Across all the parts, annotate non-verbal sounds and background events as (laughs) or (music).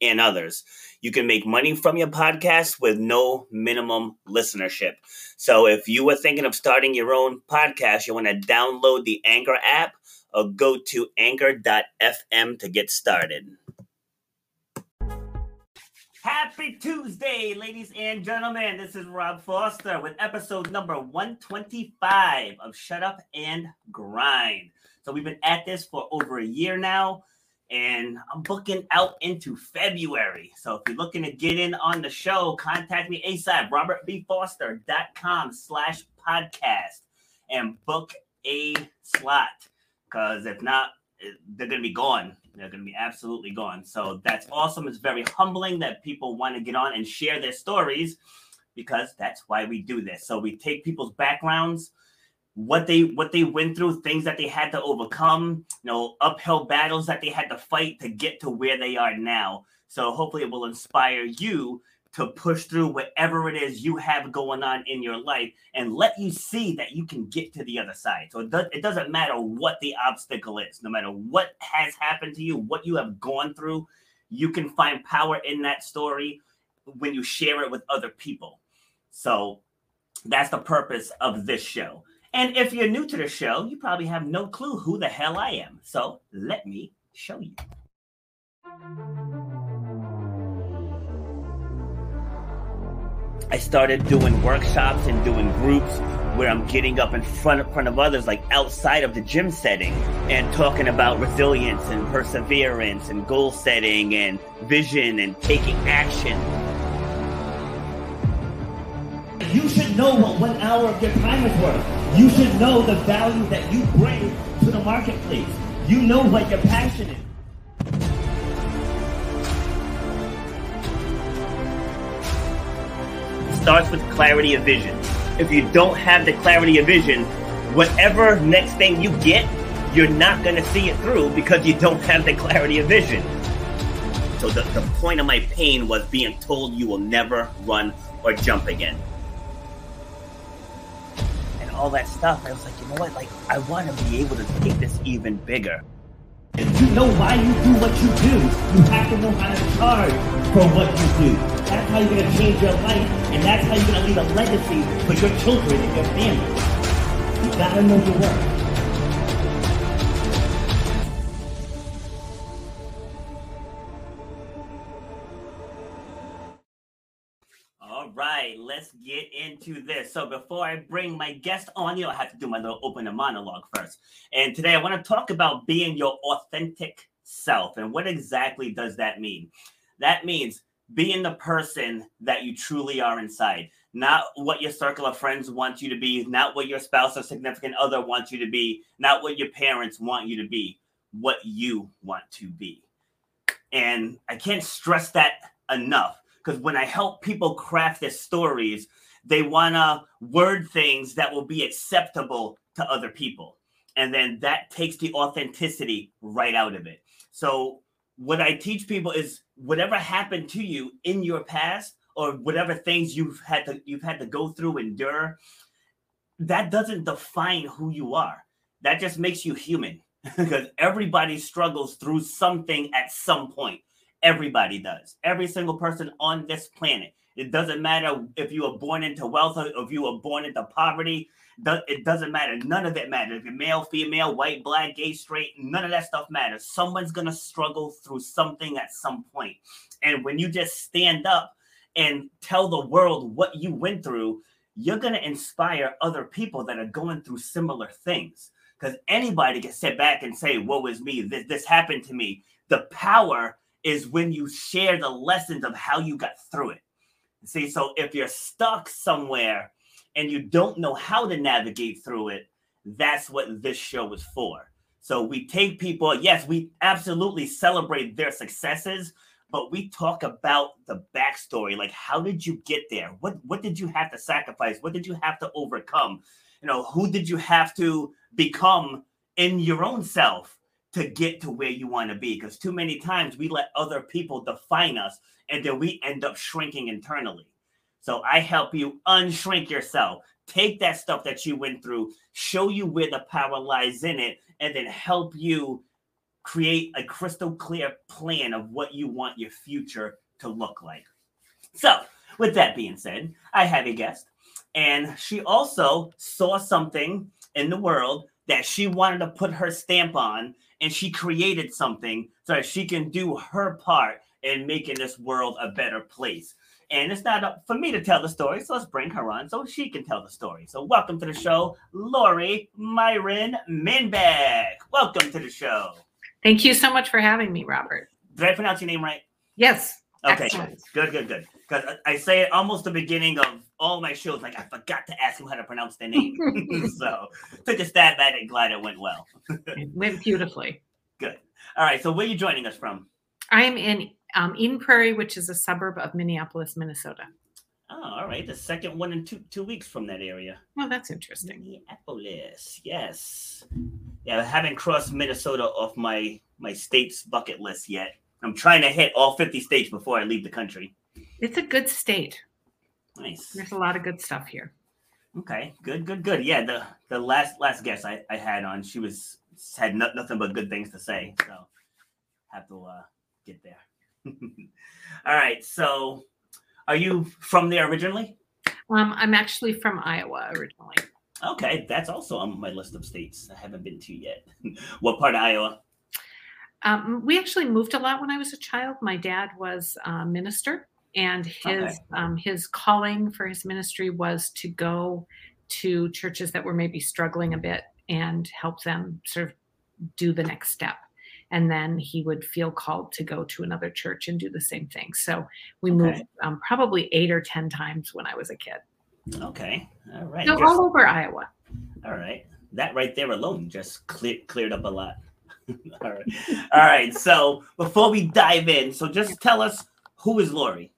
and others. You can make money from your podcast with no minimum listenership. So if you were thinking of starting your own podcast, you want to download the Anchor app or go to anchor.fm to get started. Happy Tuesday, ladies and gentlemen. This is Rob Foster with episode number 125 of Shut Up and Grind. So, we've been at this for over a year now and I'm booking out into February. So if you're looking to get in on the show, contact me ASAP, robertbfoster.com slash podcast and book a slot. Because if not, they're going to be gone. They're going to be absolutely gone. So that's awesome. It's very humbling that people want to get on and share their stories because that's why we do this. So we take people's backgrounds – what they what they went through, things that they had to overcome, you know, uphill battles that they had to fight to get to where they are now. So hopefully it will inspire you to push through whatever it is you have going on in your life and let you see that you can get to the other side. So it, does, it doesn't matter what the obstacle is, no matter what has happened to you, what you have gone through, you can find power in that story when you share it with other people. So that's the purpose of this show. And if you're new to the show, you probably have no clue who the hell I am. So let me show you. I started doing workshops and doing groups where I'm getting up in front of, front of others, like outside of the gym setting, and talking about resilience and perseverance and goal setting and vision and taking action. You should know what one hour of your time is worth. You should know the value that you bring to the marketplace. You know what your passion is. starts with clarity of vision. If you don't have the clarity of vision, whatever next thing you get, you're not going to see it through because you don't have the clarity of vision. So the, the point of my pain was being told you will never run or jump again all that stuff. I was like, you know what? Like, I want to be able to take this even bigger. If you know why you do what you do, you have to know how to charge for what you do. That's how you're going to change your life, and that's how you're going to leave a legacy for your children and your family. You got to know your worth. Let's get into this. So before I bring my guest on, you know, I have to do my little opening monologue first. And today I want to talk about being your authentic self. And what exactly does that mean? That means being the person that you truly are inside, not what your circle of friends wants you to be, not what your spouse or significant other wants you to be, not what your parents want you to be, what you want to be. And I can't stress that enough because when I help people craft their stories, they want to word things that will be acceptable to other people. And then that takes the authenticity right out of it. So, what I teach people is whatever happened to you in your past or whatever things you've had to you've had to go through endure that doesn't define who you are that just makes you human (laughs) because everybody struggles through something at some point Everybody does. Every single person on this planet. It doesn't matter if you were born into wealth or if you were born into poverty. It doesn't matter. None of it matters. If you're male, female, white, black, gay, straight, none of that stuff matters. Someone's going to struggle through something at some point. And when you just stand up and tell the world what you went through, you're going to inspire other people that are going through similar things. Because anybody can sit back and say, Woe is me. This, this happened to me. The power is when you share the lessons of how you got through it. See, so if you're stuck somewhere and you don't know how to navigate through it, that's what this show is for. So we take people, yes, we absolutely celebrate their successes, but we talk about the backstory. Like, how did you get there? What what did you have to sacrifice? What did you have to overcome? You know, who did you have to become in your own self to get to where you want to be? Because too many times we let other people define us, and then we end up shrinking internally. So I help you unshrink yourself. Take that stuff that you went through, show you where the power lies in it, and then help you create a crystal clear plan of what you want your future to look like. So, with that being said, I have a guest, and she also saw something in the world that she wanted to put her stamp on, and she created something so that she can do her part in making this world a better place. And it's not up for me to tell the story, so let's bring her on so she can tell the story. So, welcome to the show, Lori Myron Minbach. Welcome to the show. Thank you so much for having me, Robert. Did I pronounce your name right? Yes. Okay. Excellent. Good, good, good. Because I say it almost the beginning of all my shows, like I forgot to ask him how to pronounce their name. (laughs) (laughs) so took a stab at it. Glad it went well. (laughs) it went beautifully. Good. All right. So where are you joining us from? I'm in um, Eden Prairie, which is a suburb of Minneapolis, Minnesota. Oh, all right. The second one in two two weeks from that area. Well, that's interesting. Minneapolis, yes. Yeah, I haven't crossed Minnesota off my my state's bucket list yet. I'm trying to hit all 50 states before I leave the country. It's a good state. Nice. There's a lot of good stuff here. Okay, good, good, good. Yeah, the the last last guest I, I had on, she was had no, nothing but good things to say. So have to uh, get there. (laughs) All right. So, are you from there originally? Um, I'm actually from Iowa originally. Okay, that's also on my list of states I haven't been to yet. (laughs) what part of Iowa? Um, we actually moved a lot when I was a child. My dad was a minister, and his okay. um, his calling for his ministry was to go to churches that were maybe struggling a bit and help them sort of do the next step and then he would feel called to go to another church and do the same thing. So we okay. moved um, probably eight or ten times when I was a kid. Okay, all right. So all over Iowa. All right, that right there alone just cleared cleared up a lot. (laughs) all right, all right. So before we dive in, so just tell us who is Lori.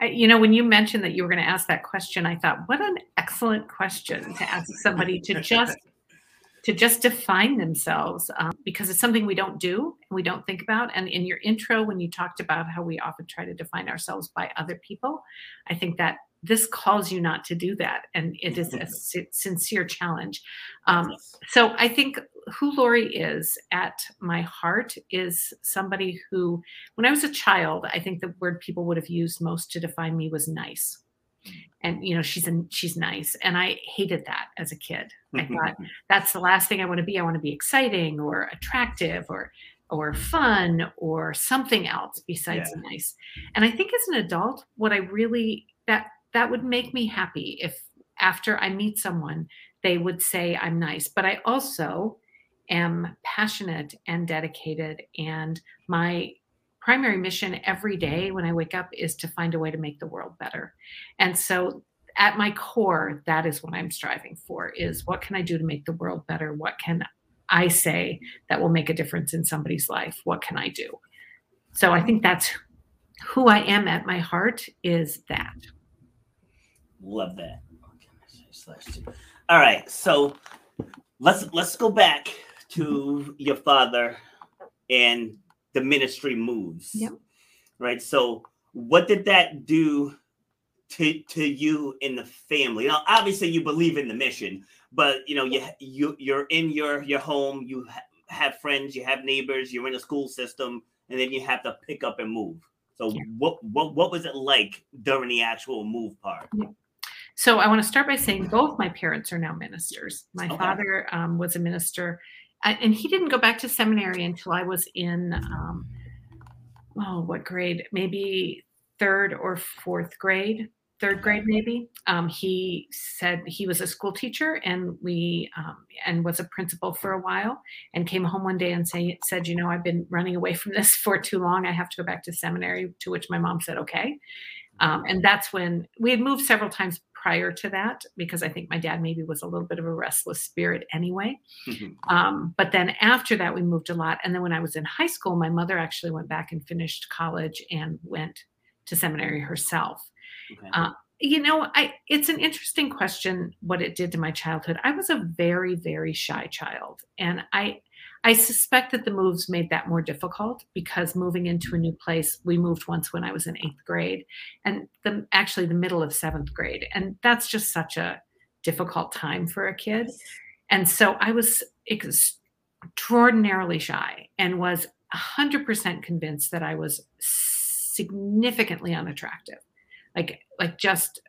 I, you know, when you mentioned that you were going to ask that question, I thought, what an excellent question to ask somebody to (laughs) just to just define themselves um, because it's something we don't do and we don't think about. And in your intro, when you talked about how we often try to define ourselves by other people, I think that this calls you not to do that. And it is a sincere challenge. Um, so I think who Lori is at my heart is somebody who, when I was a child, I think the word people would have used most to define me was nice. And you know she's in she's nice. And i hated that as a kid. I thought that's the last thing i want to be. I want to be exciting or attractive or or fun or something else besides yeah. nice. And i think as an adult what i really that that would make me happy if after i meet someone they would say i'm nice but i also am passionate and dedicated and my primary mission every day when I wake up is to find a way to make the world better. And so at my core, that is what I'm striving for is what can I do to make the world better? What can I say that will make a difference in somebody's life? What can I do? So I think that's who I am at my heart is that. Love that. All right. So let's let's go back to your father and the ministry moves. Yep. Right. So what did that do to to you in the family? Now, obviously, you believe in the mission, but you know, you you you're in your your home. You ha- have friends, you have neighbors, you're in a school system, and then you have to pick up and move. So, yeah. what what what was it like during the actual move part? Yeah. So, I want to start by saying both my parents are now ministers. My okay. father um, was a minister and he didn't go back to seminary until I was in, um, oh, what grade? Maybe third or fourth grade, third grade maybe. Um, he said he was a school teacher and we um, and was a principal for a while, and came home one day and say, said, you know, I've been running away from this (laughs) for too long. I have to go back to seminary. To which my mom said, okay. Um, and that's when we had moved several times prior to that because I think my dad maybe was a little bit of a restless spirit anyway. um, but then after that, we moved a lot. And then when I was in high school, my mother actually went back and finished college and went to seminary herself. Okay. Uh, you know, I it's an interesting question what it did to my childhood. I was a very very shy child and I I suspect that the moves made that more difficult because moving into a new place, we moved once when I was in eighth grade and the, actually the middle of seventh grade. And that's just such a difficult time for a kid. And so I was extraordinarily shy and was 100% convinced that I was significantly unattractive. Like, like just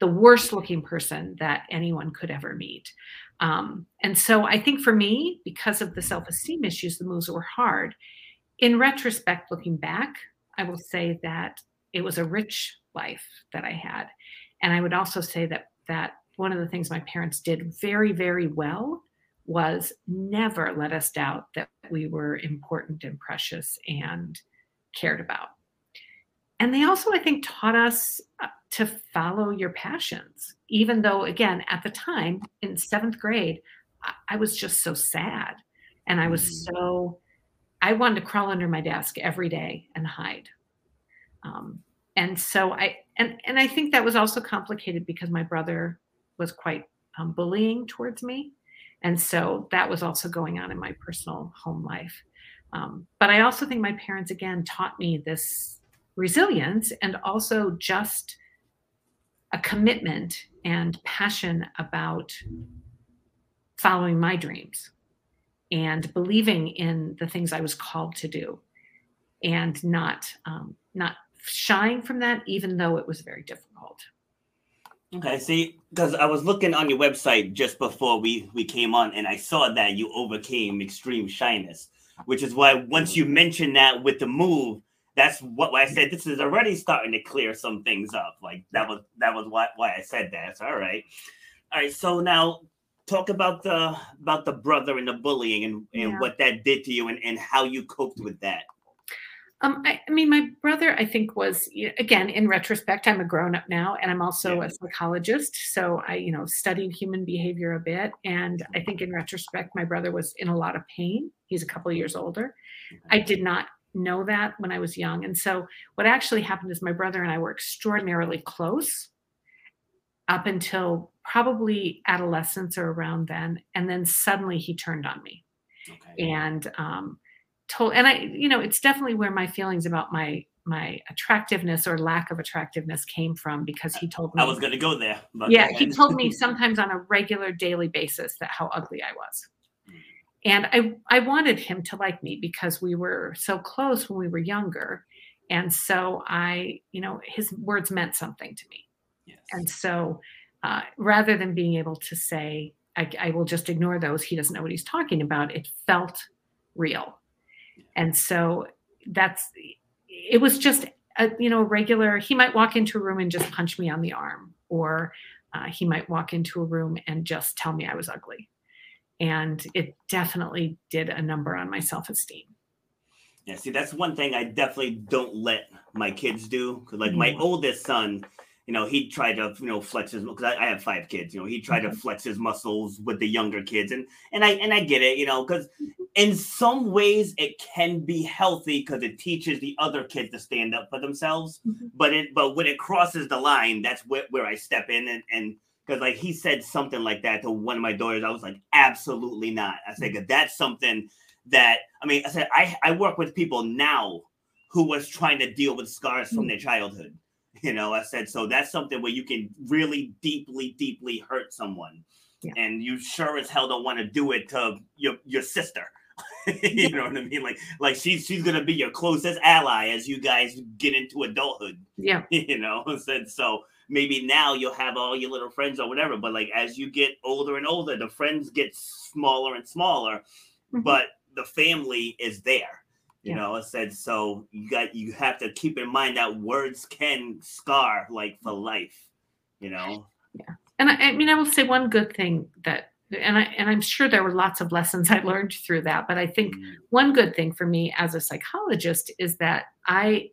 the worst looking person that anyone could ever meet. Um, and so I think for me, because of the self esteem issues, the moves were hard. In retrospect, looking back, I will say that it was a rich life that I had. And I would also say that that one of the things my parents did very, very well was never let us doubt that we were important and precious and cared about. And they also, I think, taught us uh, to follow your passions, even though, again, at the time in seventh grade, I, I was just so sad. And I was mm. so, I wanted to crawl under my desk every day and hide. Um, and so I, and, and I think that was also complicated because my brother was quite um, bullying towards me. And so that was also going on in my personal home life. Um, but I also think my parents, again, taught me this resilience and also just a commitment and passion about following my dreams and believing in the things I was called to do and not um, not shying from that even though it was very difficult. Okay, see, because I was looking on your website just before we we came on, and I saw that you overcame extreme shyness, which is why once you mentioned that with the move, that's what I said. This is already starting to clear some things up. Like that was that was why why I said that. So, all right, all right. So now talk about the about the brother and the bullying and, and yeah. what that did to you and, and how you coped with that. Um, I, I, mean, my brother, I think, was again in retrospect. I'm a grown up now, and I'm also yeah. a psychologist. So I, you know, studied human behavior a bit, and I think in retrospect, my brother was in a lot of pain. He's a couple years older. I did not know that when I was young. And so what actually happened is my brother and I were extraordinarily close up until probably adolescence or around then. And then suddenly he turned on me. Okay. And um told and I, you know, it's definitely where my feelings about my my attractiveness or lack of attractiveness came from because he told me I was going to go there. yeah, he told me (laughs) sometimes on a regular daily basis that how ugly I was and I, I wanted him to like me because we were so close when we were younger. And so i you know his words meant something to me. Yes. and so uh, rather than being able to say I, I, will just ignore those he doesn't know what he's talking about it felt real. And so that's it was just a you know regular he might walk into a room and just punch me on the arm or uh, he might walk into a room and just tell me i was ugly and it definitely did a number on my self-esteem yeah see that's one thing i definitely don't let my kids do because like mm-hmm. my oldest son you know he tried to you know flex his because I, I, have five kids you know he tried mm-hmm. to flex his muscles with the younger kids and and i and i get it you know because in some ways it can be healthy because it teaches the other kids to stand up for themselves mm-hmm. but it but when it crosses the line that's where, where i step in and and because like he said something like that to one of my daughters. I was like, absolutely not. I said, mm. that's something that I mean, I said I, I work with people now who was trying to deal with scars from mm. their childhood. (laughs) You know, I said so that's something where you can really deeply, deeply hurt someone. Yeah. And you sure as hell don't want to do it to your your sister. (laughs) you know what I mean? Like like she's she's gonna be your closest ally as you guys get into adulthood. Yeah. (laughs) You know, I said so maybe now you'll have all your little friends or whatever. But like as you get older and older, the friends get smaller and smaller, mm-hmm. but the family is there. You yeah. know, I said so. You got you have to keep in mind that words can scar like for life. You know. Yeah, and I, I mean, I will say one good thing that and I and I'm sure there were lots of lessons I learned through that. But I think mm. one good thing for me as a psychologist is that I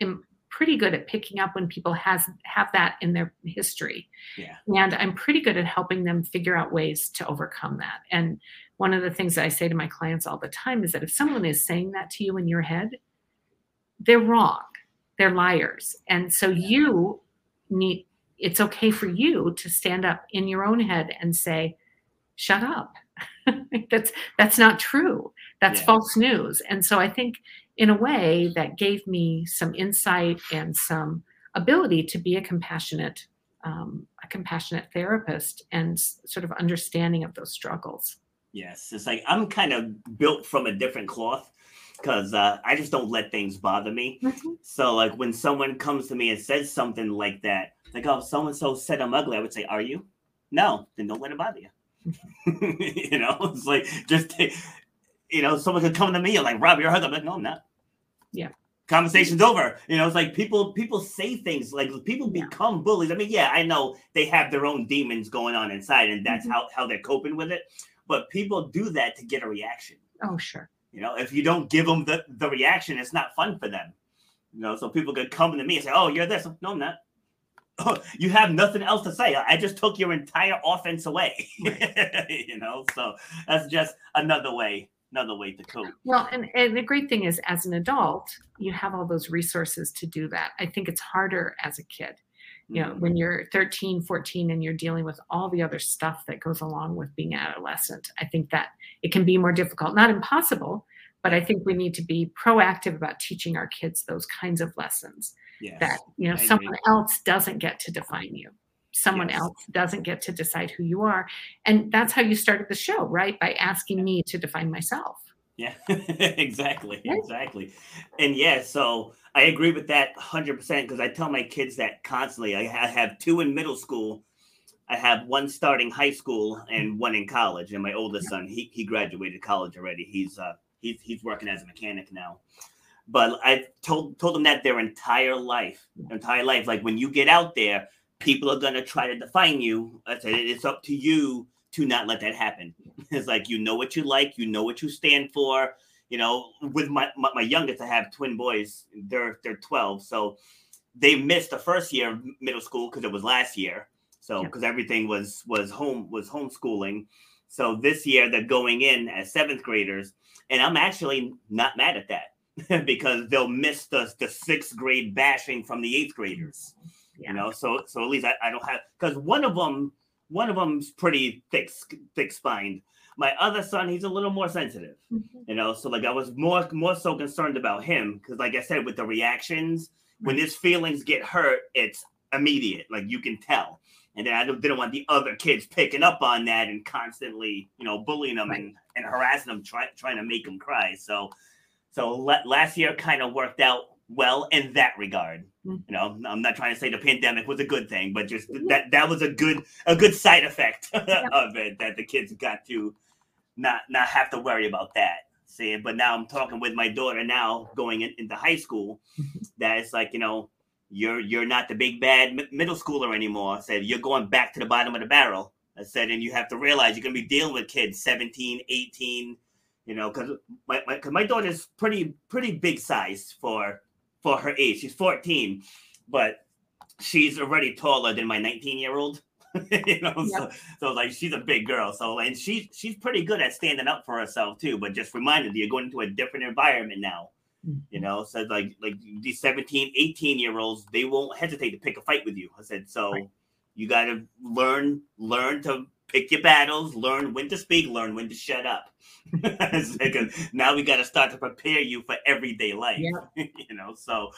am pretty good at picking up when people has have that in their history. Yeah. And I'm pretty good at helping them figure out ways to overcome that. And one of the things that I say to my clients all the time is that if someone is saying that to you in your head, they're wrong. They're liars. And so you need it's okay for you to stand up in your own head and say, shut up. (laughs) that's that's not true. That's Yeah. false news. And so I think in a way that gave me some insight and some ability to be a compassionate um, a compassionate therapist and sort of understanding of those struggles. Yes, it's like I'm kind of built from a different cloth because uh, I just don't let things bother me. So, like when someone comes to me and says something like that, like, "Oh, so and so said I'm ugly," I would say, "Are you?" No, then don't let it bother you. (laughs) you know, it's like just take, you know, someone could come to me and like, "Rob, you're ugly." I'm like, "No, I'm not." Yeah. Conversation's over. You know, it's like people people say things like people Yeah. become bullies. I mean, yeah, I know they have their own demons going on inside, and that's Mhm. how how they're coping with it. But people do that to get a reaction. Oh, sure. You know, if you don't give them the, the reaction, it's not fun for them. You know, so people could come to me and say, "Oh, you're this." No, I'm not. Oh, (laughs) you have nothing else to say. I just took your entire offense away. (laughs) you know, so that's just another way, another way to cope. Well, and, and the great thing is, as an adult, you have all those resources to do that. I think it's harder as a kid. You know, Mhm. when you're 13, 14, and you're dealing with all the other stuff that goes along with being adolescent, I think that it can be more difficult. Not impossible, but I think we need to be proactive about teaching our kids those kinds of lessons yes. that, you know, I agree. someone else doesn't get to define you. Someone Yes. else doesn't get to decide who you are. And that's how you started the show, right? By asking me to define myself. Yeah, (laughs) exactly, Right? exactly. And yeah, so I agree with that 100% because I tell my kids that constantly. I have two in middle school. I have one starting high school and one in college. And my oldest son, he, he graduated college already. He's uh he's he's working as a mechanic now. But I told told them that their entire life, their entire life, like when you get out there, people are gonna try to define you. I said it's up to you to not let that happen. (laughs) It's like you know what you like, you know what you stand for. You know, with my my, my youngest, I have twin boys. They're they're twelve, so they missed the first year of middle school because it was last year. So Yeah. because everything was was home was homeschooling. So this year they're going in as seventh graders, and I'm actually not mad at that (laughs) because they'll miss the the sixth grade bashing from the eighth graders Yeah. you know? So so at least i, I don't have because one of them one of them's pretty thick thick spined my other son he's a little more sensitive Mhm. you know? So like i was more more so concerned about him because like i said with the reactions when his feelings get hurt it's immediate like you can tell and then i didn't want the other kids picking up on that and constantly you know bullying them and, and harassing them try, trying to make them cry. So so la- last year kind of worked out well in that regard. Mhm. you know i'm not trying to say the pandemic was a good thing but just that that was a good a good side effect (laughs) of it that the kids got to not not have to worry about that. See but now i'm talking with my daughter now going in, into high school. (laughs) That it's like you know you're you're not the big bad mi- middle schooler anymore. I said you're going back to the bottom of the barrel. I said and you have to realize you're going to be dealing with kids 17 18 you know because my, my, cause my daughter's pretty pretty big size for for her age. She's 14 but she's already taller than my 19 year old (laughs) you know so, so like she's a big girl. So and she she's pretty good at standing up for herself too but just reminded you you're going into a different environment now you know said like like these 17 18 year olds they won't hesitate to pick a fight with you i said so Right. you got to learn learn to pick your battles learn when to speak learn when to shut up (laughs) a- now we got to start to prepare you for everyday life Yeah. (laughs) you know so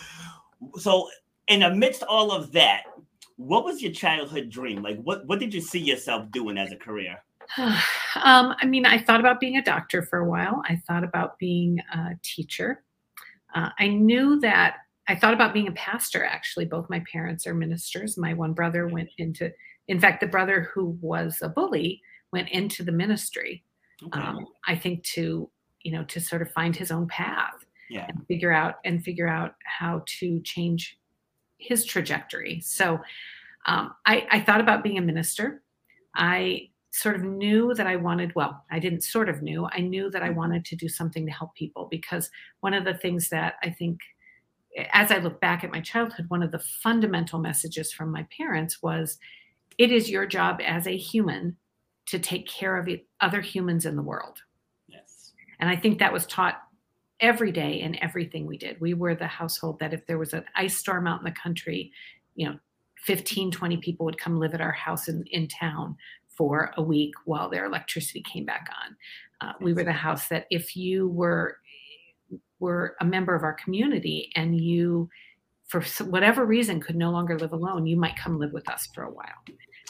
so in amidst all of that what was your childhood dream like what what did you see yourself doing as a career (sighs) um, I mean, I thought about being a doctor for a while. I thought about being a teacher. Uh, I knew that I thought about being a pastor, actually. Both my parents are ministers. My one brother went into, in fact, the brother who was a bully went into the ministry. Okay. Um, I think to, you know, to sort of find his own path yeah and figure out and figure out how to change his trajectory. So um, I, I thought about being a minister. I sort of knew that I wanted, well, I didn't sort of knew, I knew that I mm-hmm. wanted to do something to help people because one of the things that I think as I look back at my childhood, one of the fundamental messages from my parents was it is your job as a human to take care of other humans in the world. Yes. And I think that was taught every day in everything we did. We were the household that if there was an ice storm out in the country, you know, 15, 20 people would come live at our house in, in town for a week while their electricity came back on. Uh, we were the house that if you were were a member of our community and you for whatever reason could no longer live alone you might come live with us for a while.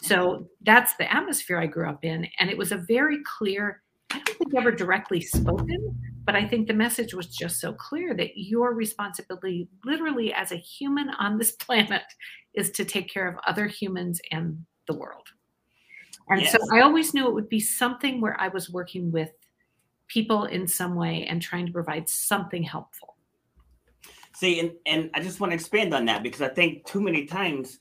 So that's the atmosphere i grew up in and it was a very clear i don't think ever directly spoken but i think the message was just so clear that your responsibility literally as a human on this (laughs) planet is to take care of other humans and the world and yes. so i always knew it would be something where i was working with people in some way and trying to provide something helpful. See, and, and I just want to expand on that because I think too many times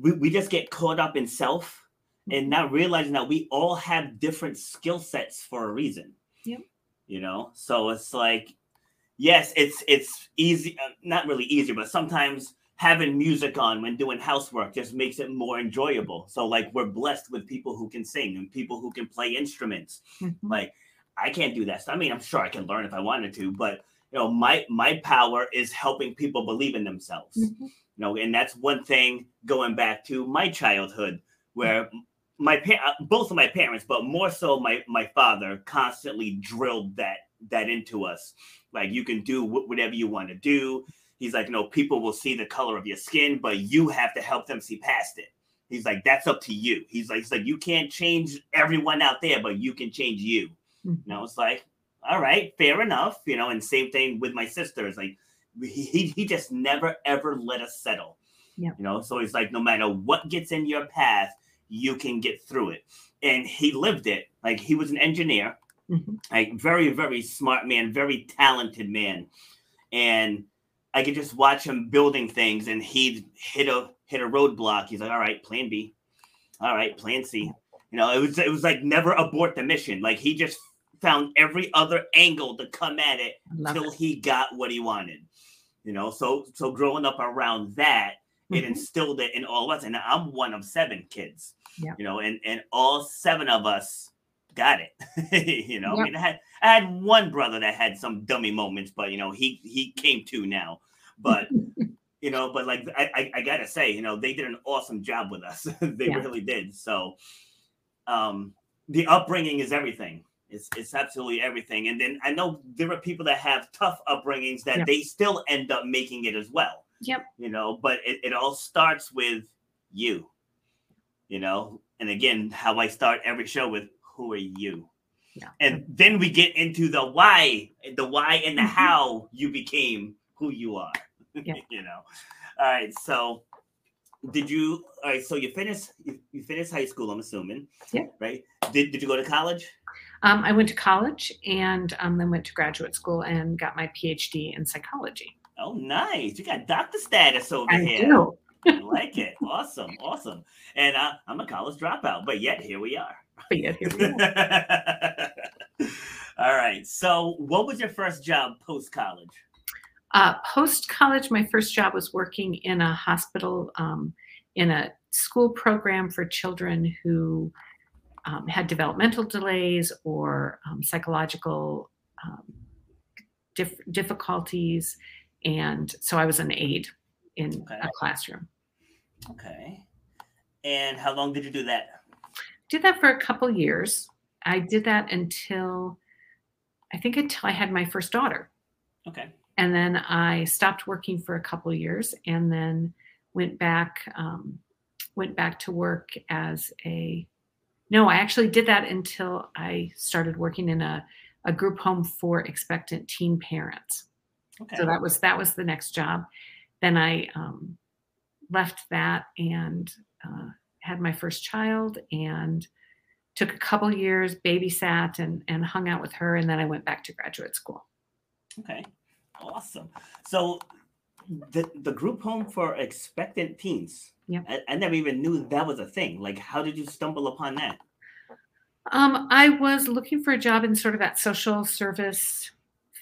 we, we just get caught up in self and not realizing that we all have different skill sets for a reason. Yep. You know, so it's like, yes, it's it's easy, uh, not really easy, but sometimes having music on when doing housework just makes it more enjoyable. So like we're blessed with people who can sing and people who can play instruments. Mm-hmm. Like I can't do that. So, I mean, I'm sure I can learn if I wanted to, but you know, my my power is helping people believe in themselves. Mm-hmm. You know, and that's one thing going back to my childhood where my pa- uh, both of my parents, but more so my my father constantly drilled that that into us. Like you can do whatever you want to do. He's like, no, people will see the color of your skin, but you have to help them see past it. He's like, that's up to you. He's like, he's like, you can't change everyone out there, but you can change you. Mm-hmm. You know, it's like, all right, fair enough. You know, and same thing with my sisters. Like he he just never ever let us settle. Yeah. You know, so he's like, no matter what gets in your path, you can get through it. And he lived it. Like he was an engineer, mm-hmm. like very, very smart man, very talented man. And I could just watch him building things and he'd hit a hit a roadblock. He's like, all right, plan B. All right, plan C. You know, it was it was like never abort the mission. Like he just found every other angle to come at it until he got what he wanted. You know, so so growing up around that, mm-hmm. it instilled it in all of us. And I'm one of seven kids. Yeah. You know, and and all seven of us got it. (laughs) you know, yeah. I mean, I had I had one brother that had some dummy moments, but you know, he he came to now. But (laughs) you know, but like I, I, I gotta say, you know, they did an awesome job with us. (laughs) they yeah. really did. So um the upbringing is everything it's, it's absolutely everything. And then I know there are people that have tough upbringings that they still end up making it as well. Yep. You know, but it, it all starts with you, you know, and again, how I start every show with who are you? Yeah. And then we get into the why, the why and the mm-hmm. how you became who you are. (laughs) Yeah. you know. All right. So did you all right so you finished you, you finished high school i'm assuming yeah right did, did you go to college um, I went to college and um, then went to graduate school and got my PhD in psychology. Oh, nice! You got doctor status over I here. Do. I like it. Awesome, awesome. And uh, I'm a college dropout, but yet here we are. (laughs) But yet here we are. (laughs) All right. So, what was your first job post college? Uh, post college, my first job was working in a hospital um, in a school program for children who um, had developmental delays or um, psychological um, dif- difficulties. And so I was an aide in okay. a classroom. Okay. And how long did you do that? Did that for a couple years. I did that until I think until I had my first daughter. Okay. And then I stopped working for a couple years and then went back um, went back to work as a no, I actually did that until I started working in a, a group home for expectant teen parents. Okay. So that was that was the next job. Then I um, left that and uh, had my first child and took a couple years, babysat and and hung out with her, and then I went back to graduate school. Okay, awesome. So the the group home for expectant teens. Yeah. I, I, never even knew that was a thing. Like, how did you stumble upon that? Um, I was looking for a job in sort of that social service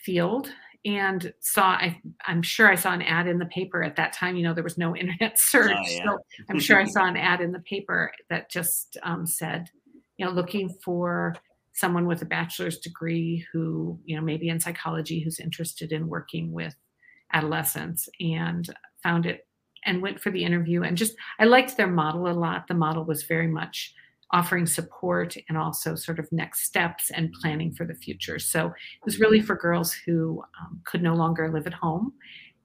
field, and saw I, i'm sure i saw an ad in the paper at that time you know there was no (laughs) internet search oh, yeah. so i'm sure i (laughs) saw an ad in the paper that just um, said you know looking for someone with a bachelor's degree who you know maybe in psychology who's interested in working with adolescents and found it and went for the interview and just i liked their model a lot the model was very much offering support and also sort of next steps and planning for the future. So it was really for girls who um, could no longer live at home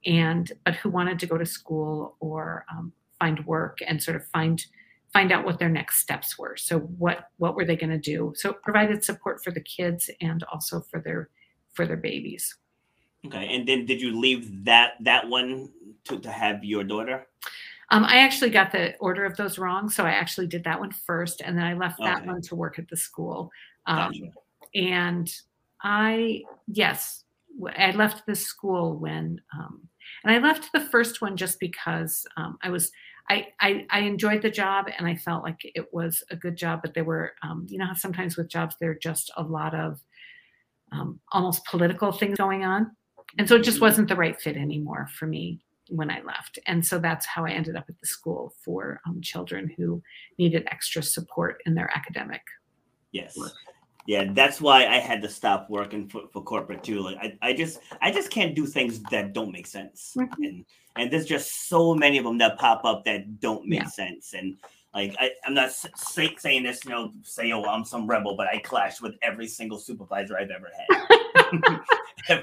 and but who wanted to go to school or um, find work and sort of find find out what their next steps were. So what what were they going to do? So it provided support for the kids and also for their for their babies. Okay, and then did you leave that that one to, to have your daughter? Um, I actually got the order of those wrong, so I actually did that one first, and then I left that okay. one to work at the school. Um, gotcha. And I, yes, I left the school when, um, and I left the first one just because um, I was, I, I, I enjoyed the job and I felt like it was a good job, but there were, um, you know, sometimes with jobs there are just a lot of um, almost political things going on, and so it just mm-hmm. wasn't the right fit anymore for me when I left. And so that's how I ended up at the school for um, children who needed extra support in their academic. Yes. Work. Yeah, that's why I had to stop working for, for corporate too. Like I, I just I just can't do things that don't make sense. Mm-hmm. And and there's just so many of them that pop up that don't make yeah. sense. And like I, I'm not say, saying this, you know, say oh I'm some rebel, but I clashed with every single supervisor I've ever had. (laughs)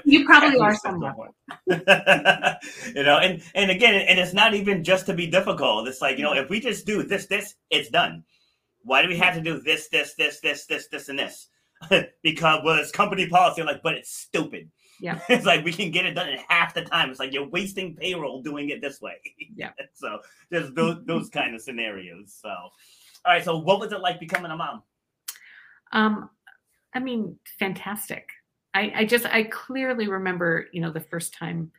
you probably are someone. (laughs) you know, and and again, and it's not even just to be difficult. It's like you know, if we just do this, this, it's done. Why do we have to do this, this, this, this, this, this, and this? (laughs) because well, it's company policy. I'm like, but it's stupid. Yeah. (laughs) it's like we can get it done in half the time. It's like you're wasting payroll doing it this way. Yeah. so there's those those kind of scenarios. So, all right. So, what was it like becoming a mom? Um, I mean, fantastic. I, I just I clearly remember, you know, the first time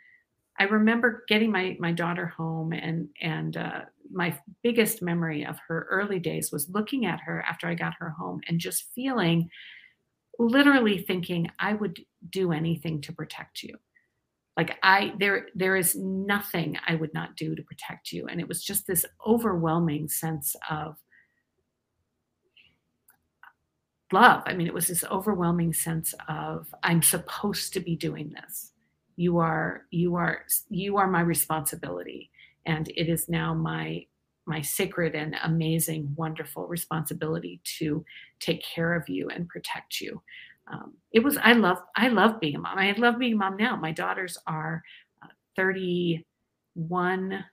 I remember getting my my daughter home and and uh, my biggest memory of her early days was looking at her after I got her home and just feeling literally thinking I would do anything to protect you. Like I there there is nothing I would not do to protect you and it was just this overwhelming sense of love. I mean, it was this overwhelming sense of I'm supposed to be doing this. You are you are you are my responsibility and it is now my my sacred and amazing wonderful responsibility to take care of you and protect you. Um, it was I love I love being a mom. I love being a mom now. My daughters are uh, 31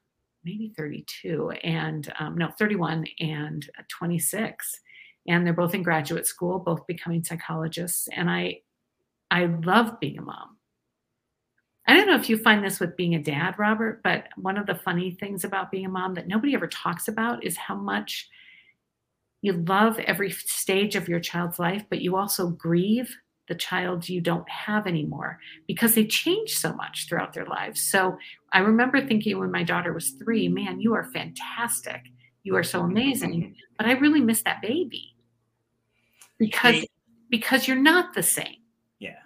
maybe 32 and um, no 31 and 26 and they're both in graduate school, both becoming psychologists. And I, I love being a mom. I don't know if you find this with being a dad, Robert, but one of the funny things about being a mom that nobody ever talks about is how much you love every stage of your child's life, but you also grieve the child you don't have anymore because they change so much throughout their lives. So I remember thinking when my daughter was three, man, you are fantastic. You are so amazing. But I really miss that baby because because you're not the same. Yeah.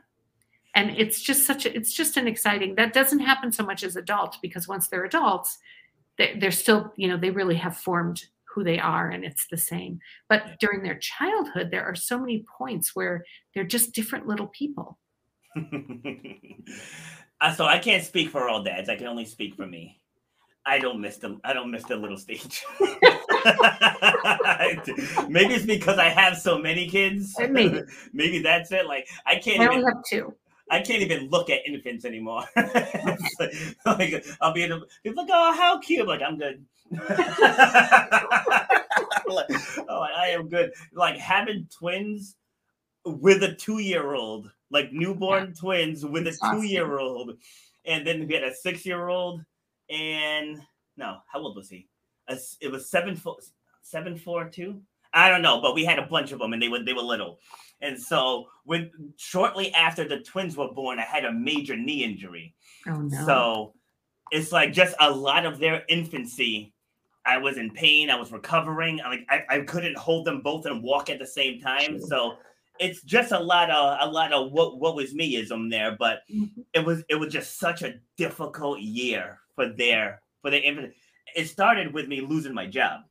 And it's just such a it's just an exciting that doesn't happen so much as adults because once they're adults they're, they're still you know they really have formed who they are and it's the same. But during their childhood there are so many points where they're just different little people. (laughs) Uh, so i can't speak for all dads. I can only speak for me I don't miss them. I don't miss the little stage. (laughs) Maybe it's because I have so many kids. Uh, maybe. (laughs) Maybe that's it. Like I can't. I even, only have two. I can't even look at infants anymore. (laughs) like, I'll be in a, people like, oh, how cute. I'm like, I'm good. like, oh, I am good. Like having twins with a two year old, like newborn yeah. twins with a two year old, and then we had a six year old and no, how old was he? It was seven four, seven four two. I don't know, but we had a bunch of them, and they were they were little. And so when shortly after the twins were born, I had a major knee injury. Oh no! So it's like just a lot of their infancy. I was in pain. I was recovering. I like I, I couldn't hold them both and walk at the same time. So it's just a lot of a lot of what what was meism there, but Mhm. it was it was just such a difficult year for their for the infant. It started with me losing my job.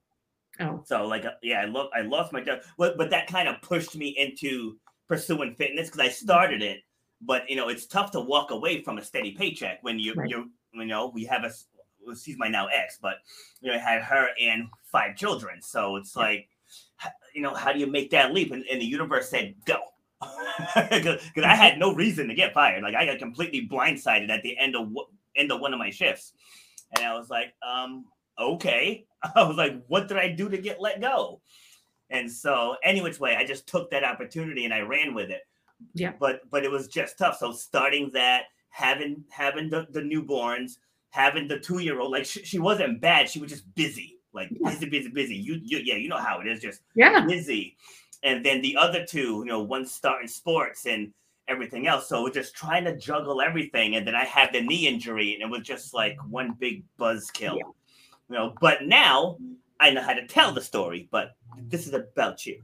Oh, So like yeah, I love I lost my job, but but that kind of pushed me into pursuing fitness because I started it. But you know, it's tough to walk away from a steady paycheck when you Right. you you know we have a well, she's my now ex, but you know I had her and five children, so it's Yeah. like you know how do you make that leap? And, and the universe said go. (laughs) Because I had no reason to get fired. Like I got completely blindsided at the end of wh- end of one of my shifts, and I was like, um, okay. (laughs) I was like, what did I do to get let go? And so, any which way, I just took that opportunity and I ran with it. Yeah. But but it was just tough. So starting that, having having the, the newborns, having the two year old, like she, she wasn't bad. She was just busy, like Yeah. busy, busy, busy. You you yeah, you know how it is, just yeah. busy. And then the other two, you know, one starting sports and everything else. So we're just trying to juggle everything. And then I had the knee injury, and it was just like one big buzzkill. Yeah. You know, but now I know how to tell the story, but this is about you.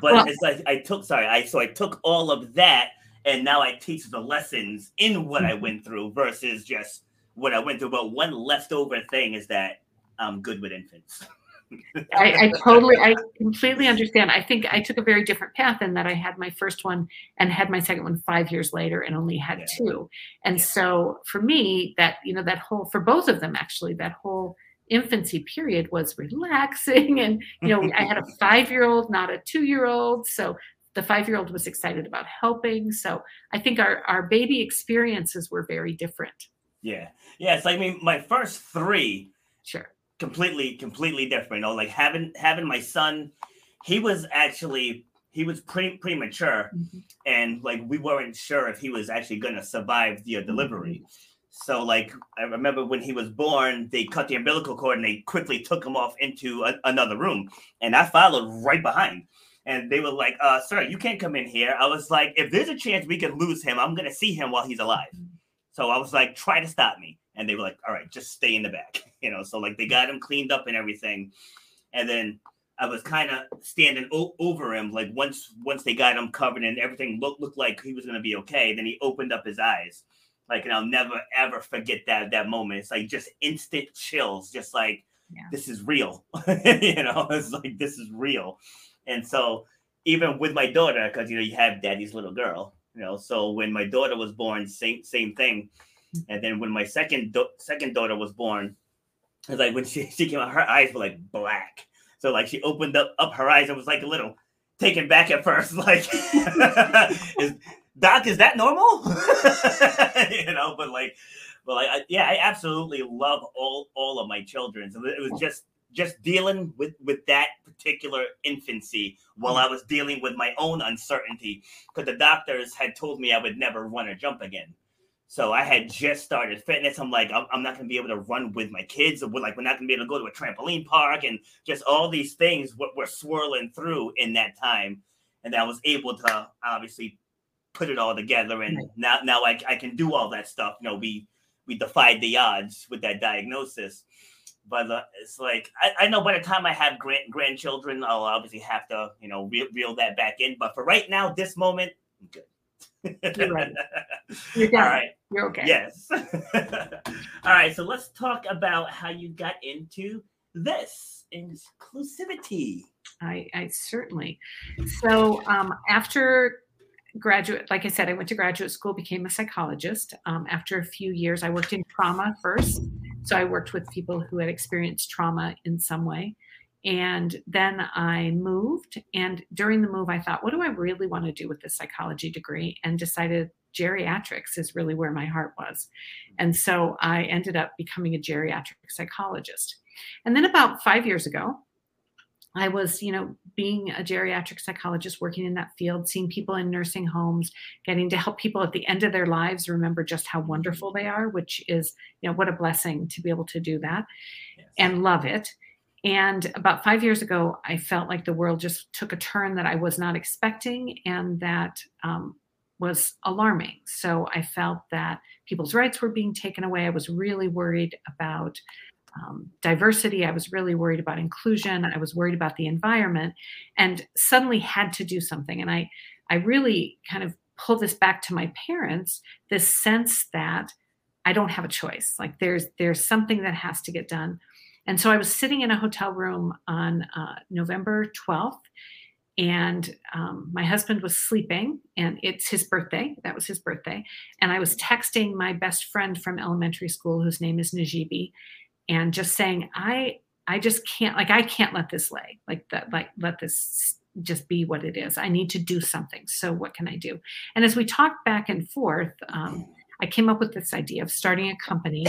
But Well- it's like I took sorry, I so I took all of that and now I teach the lessons in what I went through versus just what I went through. But one leftover thing is that I'm good with infants. (laughs) I, I totally, I completely understand. I think I took a very different path in that I had my first one and had my second one five years later and only had Yeah. two. And Yeah. so for me, that, you know, that whole, for both of them actually, that whole infancy period was relaxing. And, you know, I had a (laughs) five year old, not a two year old. So the five year old was excited about helping. So I think our, our baby experiences were very different. Yeah. Yeah. It's like I mean, my first three Sure. Completely completely different. You know, like having having my son, he was actually he was pre premature, Mhm. and like we weren't sure if he was actually gonna survive the uh, delivery. So like I remember when he was born, they cut the umbilical cord and they quickly took him off into a, another room, and I followed right behind. And they were like, uh, "Sir, you can't come in here." I was like, "If there's a chance we could lose him, I'm gonna see him while he's alive." So I was like, "Try to stop me," and they were like, "All right, just stay in the back," (laughs) you know. So like they got him cleaned up and everything, and then I was kind of standing o- over him. Like once once they got him covered and everything looked looked like he was gonna be okay, then he opened up his eyes. Like, and I'll never ever forget that that moment. It's like just instant chills, just like Yeah. this is real. (laughs) you know, it's like this is real. And so even with my daughter, because you know you have daddy's little girl, you know. So when my daughter was born, same same thing. And then when my second do- second daughter was born, it's like when she, (laughs) she came out, her eyes were like black. So like she opened up, up her eyes and was like a little taken back at first, (laughs) like (laughs) is Doc, is that normal? you know, but like, but like, I, yeah, I absolutely love all all of my children. So it was just just dealing with with that particular infancy while I was dealing with my own uncertainty because the doctors had told me I would never run or jump again. So I had just started fitness. I'm like, I'm, I'm not gonna be able to run with my kids, we're like, we're not gonna be able to go to a trampoline park, and just all these things what were swirling through in that time. And I was able to obviously put it all together, and Right. now now I, I can do all that stuff. You know, we we defied the odds with that diagnosis. But uh, it's like I, I know by the time I have grand grandchildren, I'll obviously have to you know reel, reel that back in. But for right now, this moment, I'm good. You're right. (laughs) You're All done. right. You're okay. Yes. (laughs) All right. So let's talk about how you got into this inclusivity. I, I certainly. So um, after graduate, like I said, I went to graduate school, became a psychologist. Um, after a few years, I worked in trauma first. So I worked with people who had experienced trauma in some way. And then I moved. And during the move, I thought, what do I really want to do with this psychology degree? And decided geriatrics is really where my heart was. And so I ended up becoming a geriatric psychologist. And then about five years ago, I was, you know, being a geriatric psychologist, working in that field, seeing people in nursing homes, getting to help people at the end of their lives remember just how mm-hmm. wonderful they are, which is, you know, what a blessing to be able to do that Yes. and love it. And about five years ago, I felt like the world just took a turn that I was not expecting and that um, was alarming. So I felt that people's rights were being taken away. I was really worried about um, diversity. I was really worried about inclusion. I was worried about the environment, and suddenly had to do something. And I, I really kind of pull this back to my parents. This sense that I don't have a choice. Like there's there's something that has to get done. And so I was sitting in a hotel room on uh, November 12th, and um, my husband was sleeping, and it's his birthday. That was his birthday. And I was texting my best friend from elementary school, whose name is Najibi, and just saying, I I just can't like I can't let this lay like that like let this just be what it is. I need to do something. So what can I do? And as we talked back and forth, um, I came up with this idea of starting a company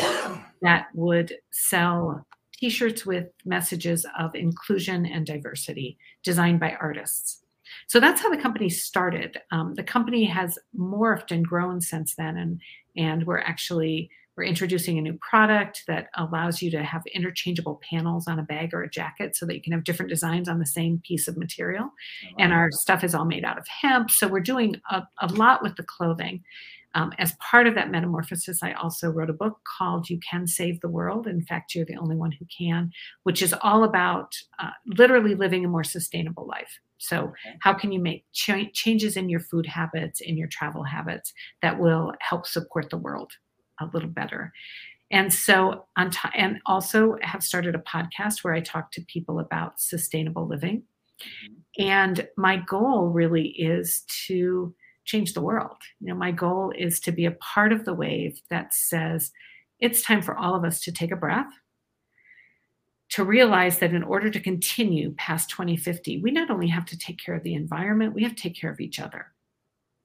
that would sell t-shirts with messages of inclusion and diversity designed by artists. So that's how the company started. Um, the company has morphed and grown since then, and and we're actually we're introducing a new product that allows you to have interchangeable panels on a bag or a jacket so that you can have different designs on the same piece of material. And our stuff is all made out of hemp. So we're doing a, a lot with the clothing. Um, as part of that metamorphosis, I also wrote a book called You Can Save the World. In fact, you're the only one who can, which is all about uh, literally living a more sustainable life. So, how can you make ch- changes in your food habits, in your travel habits that will help support the world? a little better. And so on t- and also have started a podcast where I talk to people about sustainable living. Mm-hmm. And my goal really is to change the world. You know, my goal is to be a part of the wave that says it's time for all of us to take a breath, to realize that in order to continue past 2050, we not only have to take care of the environment, we have to take care of each other.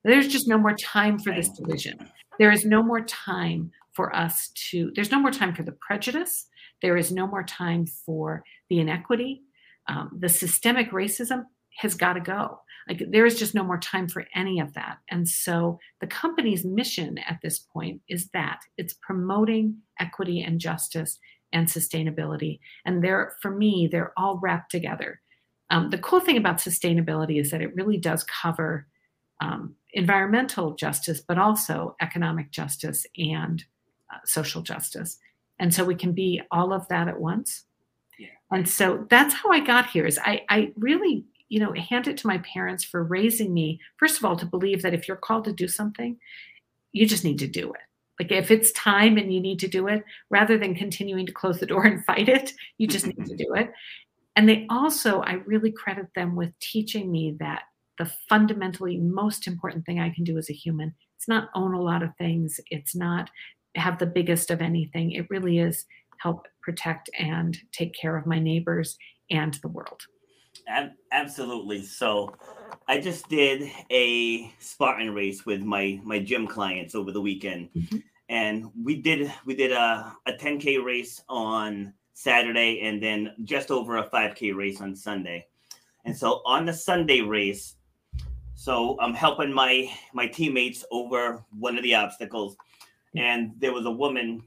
There's just no more time for this division. There is no more time for us to, there's no more time for the prejudice. There is no more time for the inequity. Um, the systemic racism has got to go. Like there is just no more time for any of that. And so the company's mission at this point is that it's promoting equity and justice and sustainability. And they're, for me, they're all wrapped together. Um, the cool thing about sustainability is that it really does cover um, environmental justice, but also economic justice and uh, social justice. And so we can be all of that at once. Yeah. And so that's how I got here is I, I really, you know, hand it to my parents for raising me, first of all, to believe that if you're called to do something, you just need to do it. Like if it's time and you need to do it, rather than continuing to close the door and fight it, you just need to do it. And they also, I really credit them with teaching me that the fundamentally most important thing I can do as a human. It's not own a lot of things. It's not have the biggest of anything. It really is help protect and take care of my neighbors and the world. Absolutely. So, I just did a Spartan race with my my gym clients over the weekend, mm-hmm. and we did we did a a 10k race on Saturday, and then just over a 5k race on Sunday. And so on the Sunday race, so I'm helping my my teammates over one of the obstacles, and there was a woman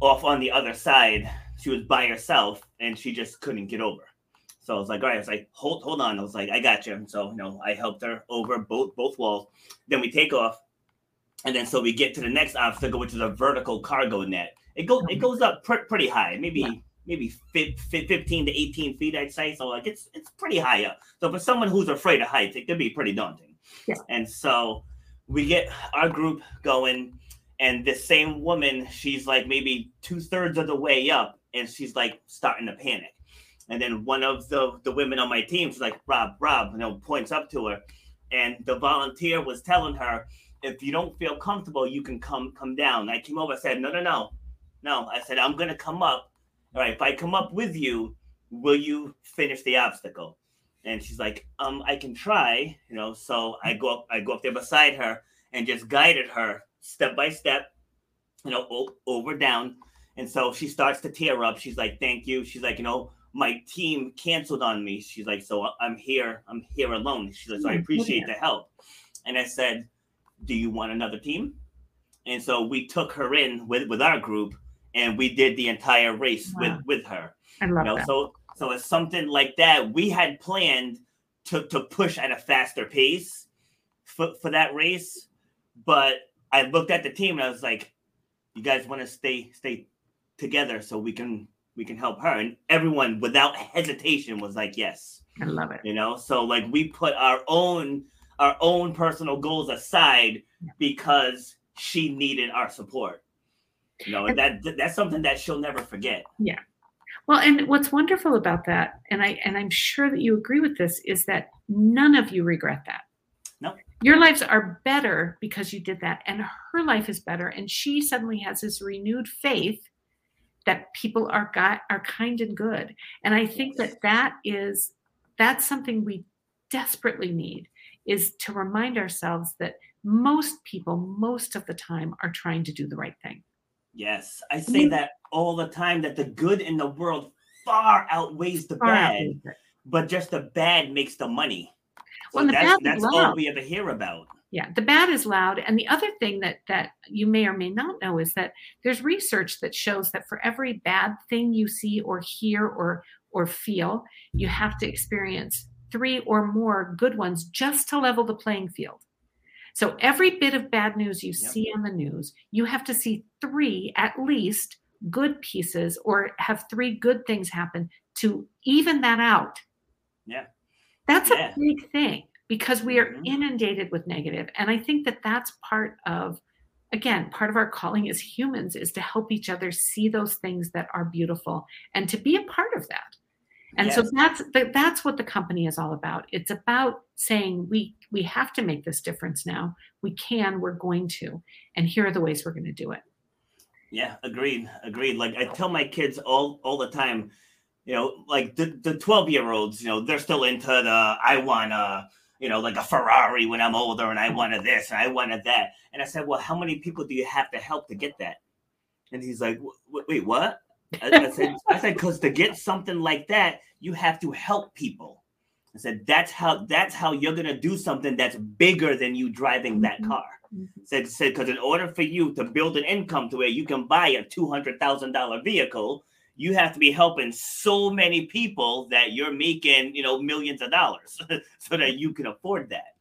off on the other side. She was by herself, and she just couldn't get over. So I was like, all right, I was like, hold hold on. I was like, I got you. And so you know, I helped her over both both walls. Then we take off, and then so we get to the next obstacle, which is a vertical cargo net. It goes it goes up pr- pretty high, maybe maybe 15 to 18 feet, I'd say. So like it's it's pretty high up. So for someone who's afraid of heights, it could be pretty daunting. Yeah. And so we get our group going, and the same woman, she's like maybe two thirds of the way up, and she's like starting to panic. And then one of the the women on my team, was like, Rob, Rob, you know, points up to her, and the volunteer was telling her, if you don't feel comfortable, you can come come down. I came over, I said, no, no, no, no. I said, I'm gonna come up all right, if I come up with you, will you finish the obstacle? And she's like, um, I can try, you know. So I go up, I go up there beside her and just guided her step by step, you know, over down. And so she starts to tear up. She's like, thank you. She's like, you know, my team canceled on me. She's like, so I'm here. I'm here alone. She's like, so I hmm, appreciate the help. And I said, do you want another team? And so we took her in with, with our group and we did the entire race wow. with with her. I love you know? that. So so it's something like that. We had planned to to push at a faster pace for for that race, but I looked at the team and I was like, "You guys want to stay stay together so we can we can help her and everyone without hesitation was like yes I love it. you know so like we put our own our own personal goals aside because she needed our support you know and that that's something that she'll never forget Yeah. Well, and what's wonderful about that, and I and I'm sure that you agree with this, is that none of you regret that. No. Your lives are better because you did that, and her life is better, and she suddenly has this renewed faith that people are got are kind and good. And I think that that is that's something we desperately need is to remind ourselves that most people most of the time are trying to do the right thing. yes i say that all the time that the good in the world far outweighs the Far bad outweighs but just the bad makes the money. So Well, that's that's all we ever hear about Yeah, the bad is loud. And the other thing that that you may or may not know is that there's research that shows that for every bad thing you see or hear or or feel, you have to experience three or more good ones just to level the playing field. So every bit of bad news you Yep. see on the news, you have to see three at least good pieces or have three good things happen to even that out. Yeah. That's Yeah. a big thing because we are Mhm. inundated with negative. And i think that that's part of again part of our calling as humans is to help each other see those things that are beautiful and to be a part of that. And so that's that, that's what the company is all about. It's about saying we we have to make this difference now. We can. We're going to. And here are the ways we're going to do it. Yeah, agreed, agreed. Like I tell my kids all all the time, you know, like the the twelve year olds, you know, they're still into the I want a you know like a Ferrari when I'm older, and I wanted this and I wanted that. And I said, well, how many people do you have to help to get that? And he's like, wait, what? I, I said, I said, because to get something like that, you have to help people. I said, that's how that's how you're gonna do something that's bigger than you driving that Mhm. car said said because in order for you to build an income to where you can buy a two hundred thousand dollar vehicle, you have to be helping so many people that you're making you know millions of dollars (laughs) so that you can afford that.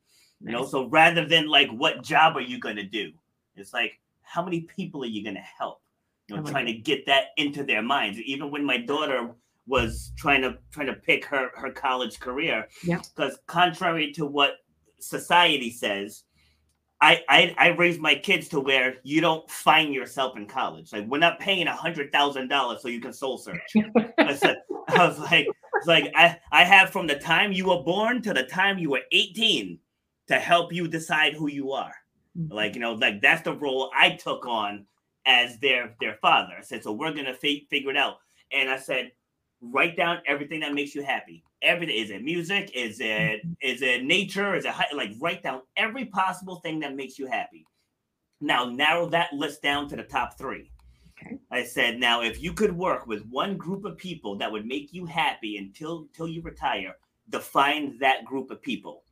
You know, so rather than like what job are you gonna do, it's like how many people are you gonna help? You know, trying to get that into their minds. Even when my daughter was trying to trying to pick her her college career, Yeah. because contrary to what society says, I, I I raised my kids to where you don't find yourself in college. Like we're not paying a hundred thousand dollars so you can soul search. (laughs) I said I was like it's like I I have from the time you were born to the time you were eighteen to help you decide who you are. Mhm. Like you know like that's the role I took on as their their father. I said so we're gonna fi- figure it out. And I said write down everything that makes you happy. Everything is it music? Is it mm-hmm. is it nature? Is it like write down every possible thing that makes you happy. Now narrow that list down to the top three. Okay. I said, now if you could work with one group of people that would make you happy until until you retire, define that group of people.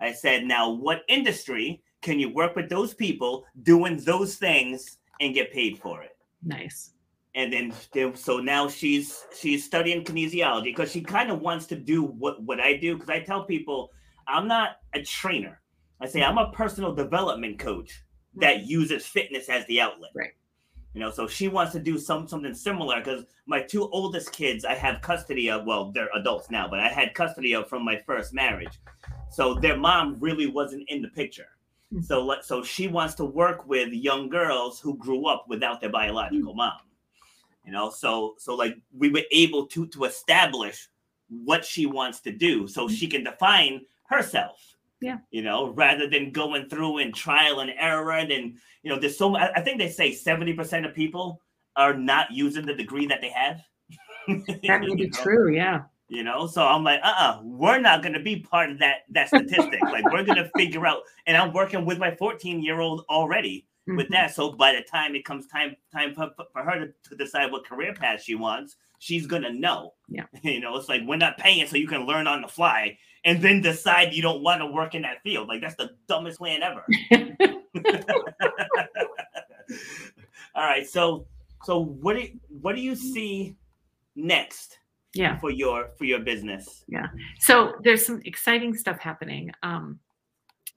I said, now what industry can you work with those people doing those things and get paid for it? nice and then so now she's she's studying kinesiology because she kind of wants to do what what I do because I tell people I'm not a trainer. I say I'm a personal development coach that uses fitness as the outlet. Right. You know, so she wants to do some something similar because my two oldest kids I have custody of. Well, they're adults now, but I had custody of from my first marriage. So their mom really wasn't in the picture. Mhm. So let so she wants to work with young girls who grew up without their biological mom. You know, so so like we were able to to establish what she wants to do so mm-hmm. she can define herself. Yeah. You know, rather than going through and trial and error and then you know, there's so mu- I I think they say 70% of people are not using the degree that they have. (laughs) that may be know? true yeah you know so i'm like uh-uh we're not going to be part of that that (laughs) statistic like we're going to figure out and i'm working with my 14 year old already with Mhm. that so by the time it comes time time for, for her to, to decide what career path she wants she's to know Yeah. (laughs) you know it's like we're not paying so you can learn on the fly and then decide you don't want to work in that field like that's the dumbest plan ever (laughs) (laughs) all right so so what do you, what do you see next yeah for your for your business yeah So there's some exciting stuff happening. Um,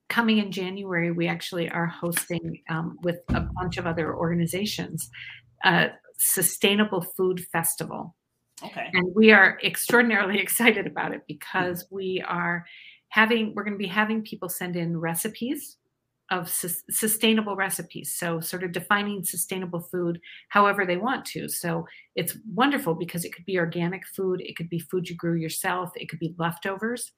coming in January, we actually are hosting um, with a bunch of other organizations uh, Sustainable Food Festival. Okay. And we are extraordinarily (laughs) excited about it because we are having, we're going to be having people send in recipes of su- sustainable recipes. So, sort of defining sustainable food however they want to. So, it's wonderful because it could be organic food, it could be food you grew yourself, it could be leftovers.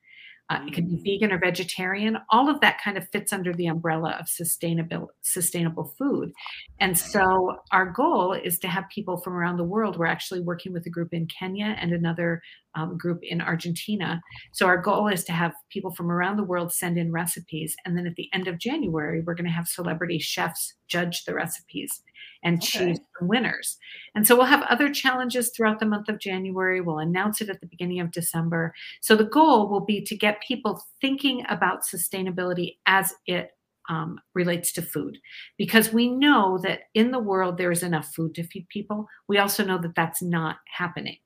Uh, it can be Mm. vegan or vegetarian. All of that kind of fits under the umbrella of sustainable sustainable food. And so our goal is to have people from around the world. We're actually working with a group in Kenya and another um, group in Argentina. So our goal is to have people from around the world send in recipes, and then at the end of January, we're going to have celebrity chefs judge the recipes and Okay. choose the winners. And so we'll have other challenges throughout the month of January. We'll announce it at the beginning of December. So the goal will be to get people thinking about sustainability as it um, relates to food, because we know that in the world there is enough food to feed people. We also know that that's not happening.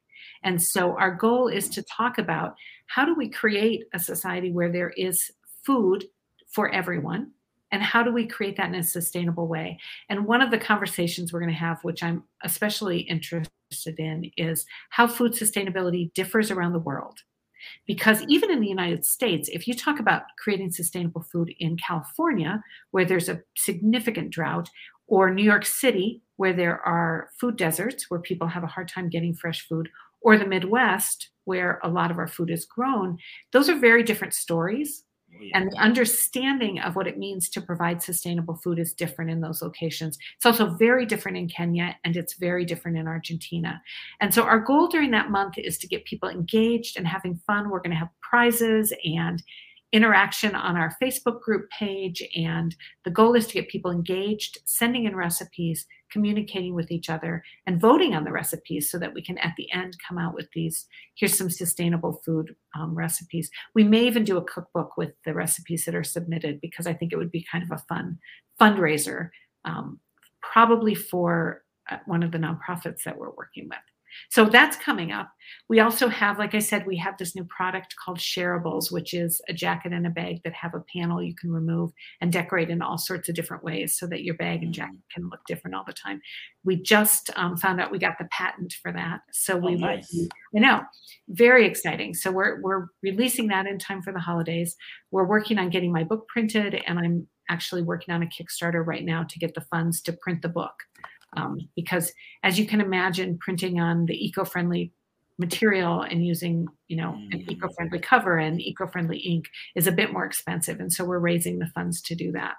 And so our goal is to talk about how do we create a society where there is food for everyone? And how do we create that in a sustainable way? And one of the conversations we're going to have which i'm especially interested in is how food sustainability differs around the world. Because even in the United States, if you talk about creating sustainable food in California, where there's a significant drought, or New York City, where there are food deserts, where people have a hard time getting fresh food, or the Midwest, where a lot of our food is grown, those are very different stories. Oh, yeah. And the understanding of what it means to provide sustainable food is different in those locations. It's also very different in Kenya and it's very different in Argentina. And so, our goal during that month is to get people engaged and having fun. We're going to have prizes and interaction on our Facebook group page. And the goal is to get people engaged, sending in recipes, communicating with each other, and voting on the recipes so that we can, at the end, come out with these here's some sustainable food um, recipes. We may even do a cookbook with the recipes that are submitted because I think it would be kind of a fun fundraiser, um, probably for uh, one of the nonprofits that we're working with. So that's coming up. We also have, like I said, we have this new product called Shareables, which is a jacket and a bag that have a panel you can remove and decorate in all sorts of different ways so that your bag and jacket can look different all the time. We just um, found out we got the patent for that. So we Oh, nice. will be I know, very exciting. So we're we're releasing that in time for the holidays. We're working on getting my book printed, and I'm actually working on a Kickstarter right now to get the funds to print the book. Um, because as you can imagine, printing on the eco-friendly material and using, you know, an Mm. eco-friendly cover and eco-friendly ink is a bit more expensive, and so we're raising the funds to do that.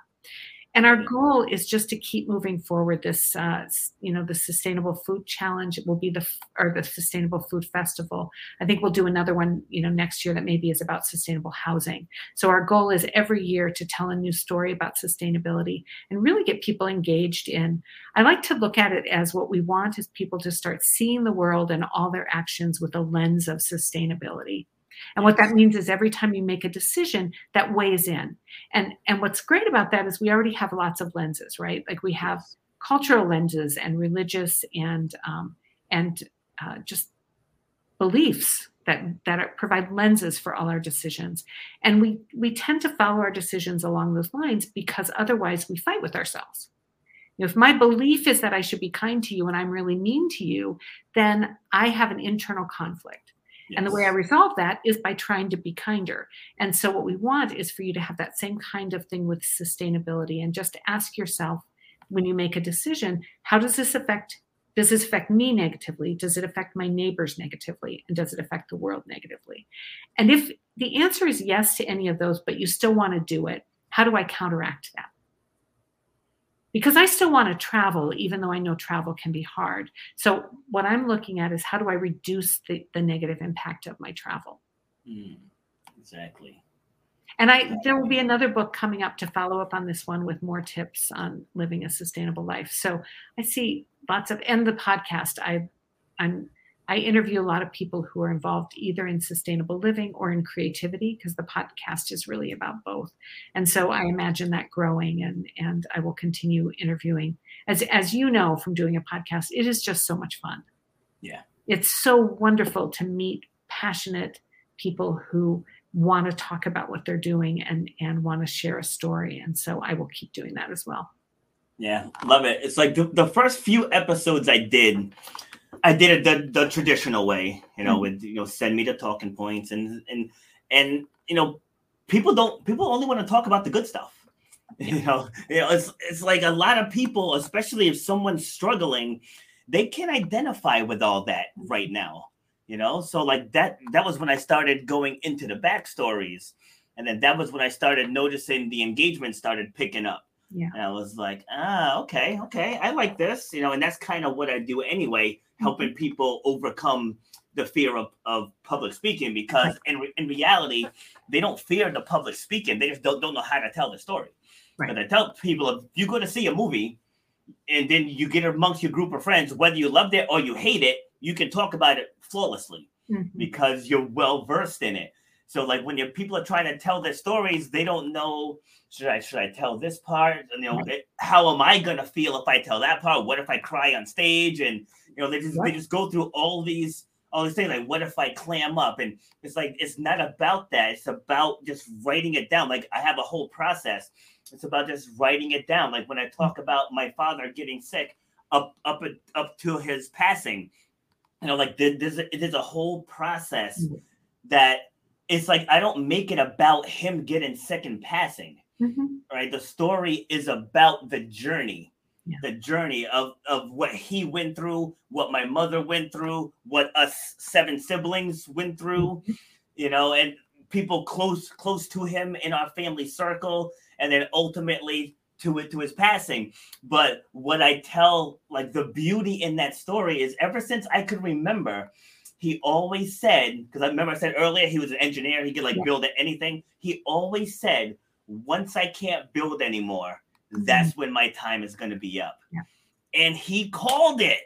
And our goal is just to keep moving forward. This, uh, you know, the Sustainable Food Challenge—it will be the or the Sustainable Food Festival. I think we'll do another one, you know, next year that maybe is about sustainable housing. So our goal is every year to tell a new story about sustainability and really get people engaged in. I like to look at it as what we want is people to start seeing the world and all their actions with a lens of sustainability. And what that means is every time you make a decision, that weighs in. And and what's great about that is we already have lots of lenses, right? Like we have cultural lenses and religious and um, and uh, just beliefs that that are, provide lenses for all our decisions. And we we tend to follow our decisions along those lines because otherwise we fight with ourselves. You know, if my belief is that I should be kind to you and I'm really mean to you, then I have an internal conflict. And the way I resolve that is by trying to be kinder. And so, what we want is for you to have that same kind of thing with sustainability and just ask yourself when you make a decision, how does this affect? Does this affect me negatively? Does it affect my neighbors negatively? And does it affect the world negatively? And if the answer is yes to any of those, but you still want to do it, how do I counteract that? Because I still want to travel, even though I know travel can be hard. So, what I'm looking at is how do I reduce the, the negative impact of my travel? Mm, exactly. And I there will be another book coming up to follow up on this one with more tips on living a sustainable life. So I see lots of and the podcast. I I'm I interview a lot of people who are involved either in sustainable living or in creativity because the podcast is really about both. And so I imagine that growing and and I will continue interviewing. As as you know from doing a podcast, it is just so much fun. Yeah. It's so wonderful to meet passionate people who want to talk about what they're doing and and want to share a story and so i will keep doing that as well Yeah, love it. It's like the, the first few episodes I did, I did it the, the traditional way, you know, hmm. with you know, send me the talking points and and and you know, people don't people only want to talk about the good stuff. (laughs) You know, you know, it's it's like a lot of people, especially if someone's struggling, they can't identify with all that right now. You know, so like that that was when I started going into the backstories, and then that was when I started noticing the engagement started picking up. Yeah. And I was like, ah, okay, okay, I like this, you know, and that's kind of what I do anyway, helping people overcome the fear of, of public speaking because in, re- in reality, they don't fear the public speaking. They just don't, don't know how to tell the story. Right. But I tell people if you go to see a movie and then you get amongst your group of friends, whether you loved it or you hate it, you can talk about it flawlessly Mhm. because you're well versed in it. So like when your people are trying to tell their stories, they don't know should I should I tell this part? And you know, it- how am I gonna feel if I tell that part? What if I cry on stage? And you know, they just they just go through all these all these things like what if I clam up? And it's like it's not about that. It's about just writing it down. Like I have a whole process. It's about just writing it down. Like when I talk about my father getting sick up up up to his passing, you know, like there's a, there's a whole process Mhm. that it's like I don't make it about him getting sick and passing. Mhm. right? The story is about the journey. Yeah. the journey of of what he went through what my mother went through what us seven siblings went through you know and people close close to him in our family circle and then ultimately to it to his passing. But what i tell like the beauty in that story is ever since i could remember he always said because i remember i said earlier he was an engineer he could like Yeah. build anything he always said once I can't build anymore, mm-hmm. that's when my time is going to be up. Yeah. And he called it.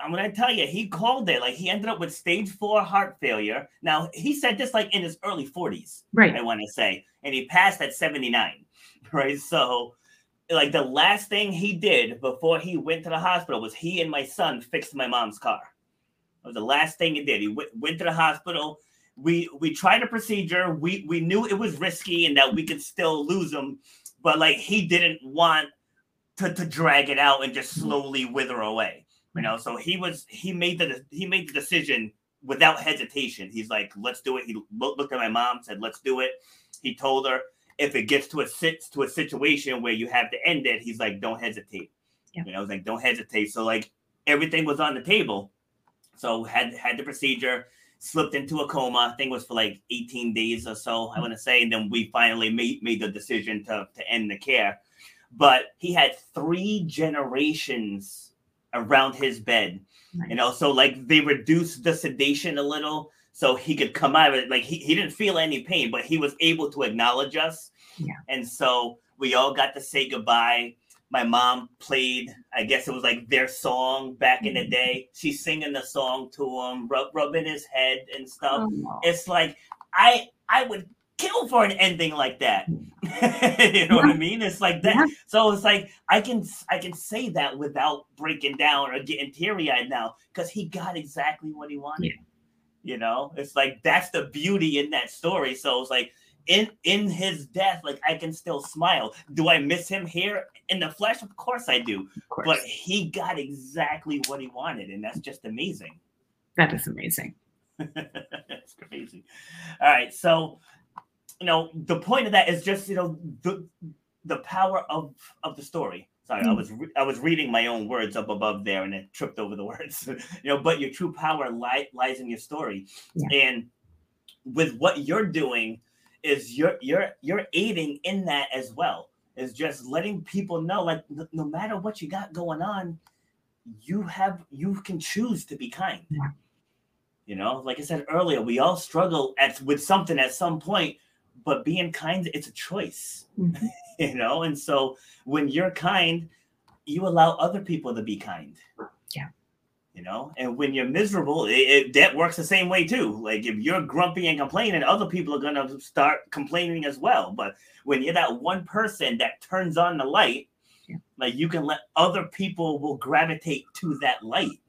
I'm going to tell you, he called it. Like he ended up with stage four heart failure. Now, he said this like in his early 40s, Right. I want to say, and he passed at 79. (laughs) Right. So, like the last thing he did before he went to the hospital was he and my son fixed my mom's car. Was the last thing he did. He went, went to the hospital, we we tried a procedure. We we knew it was risky and that we could still lose him, but like he didn't want to to drag it out and just slowly wither away. You know, so he was he made the he made the decision without hesitation. He's like, let's do it. He looked at my mom, said, let's do it. He told her if it gets to a sit to a situation where you have to end it, he's like, don't hesitate. Yeah. You know, it's like don't hesitate. So like everything was on the table. So had had the procedure slipped into a coma. I think it was for like 18 days or so, I want to say. And then we finally made, made the decision to, to end the care. But he had three generations around his bed, Nice. you know, so like they reduced the sedation a little so he could come out of it. Like he, he didn't feel any pain, but he was able to acknowledge us. Yeah. And so we all got to say goodbye. My mom played, I guess it was like their song back in the Mhm. day. She's singing the song to him, rub, rubbing his head and stuff. Oh. It's like I I would kill for an ending like that. (laughs) you know what I mean? It's like that. Yeah. So it's like I can I can say that without breaking down or getting teary eyed now because he got exactly what he wanted. You know, it's like that's the beauty in that story. So it's like in in his death, like I can still smile. Do I miss him here in the flesh? Of course I do. Course. But he got exactly what he wanted, and that's just amazing. that is amazing. (laughs) That's crazy. All right, so you know the point of that is just you know the the power of of the story. Sorry, I Mm. was re- I was reading my own words up above there and it tripped over the (laughs) words. you know, but your true power li- lies in your story, Yeah. and with what you're doing is you're you're you're aiding in that as well. Is just letting people know like no, matter what you got going on, you have you can choose to be kind. You know, like I said earlier, we all struggle at with something at some point, but being kind, it's a choice. Mhm. (laughs) You know, and so when you're kind, you allow other people to be kind. You know, and when you're miserable, it, it, that works the same way too. Like if you're grumpy and complaining, other people are gonna start complaining as well. But when you're that one person that turns on the light, Yeah. like you can let other people will gravitate to that light.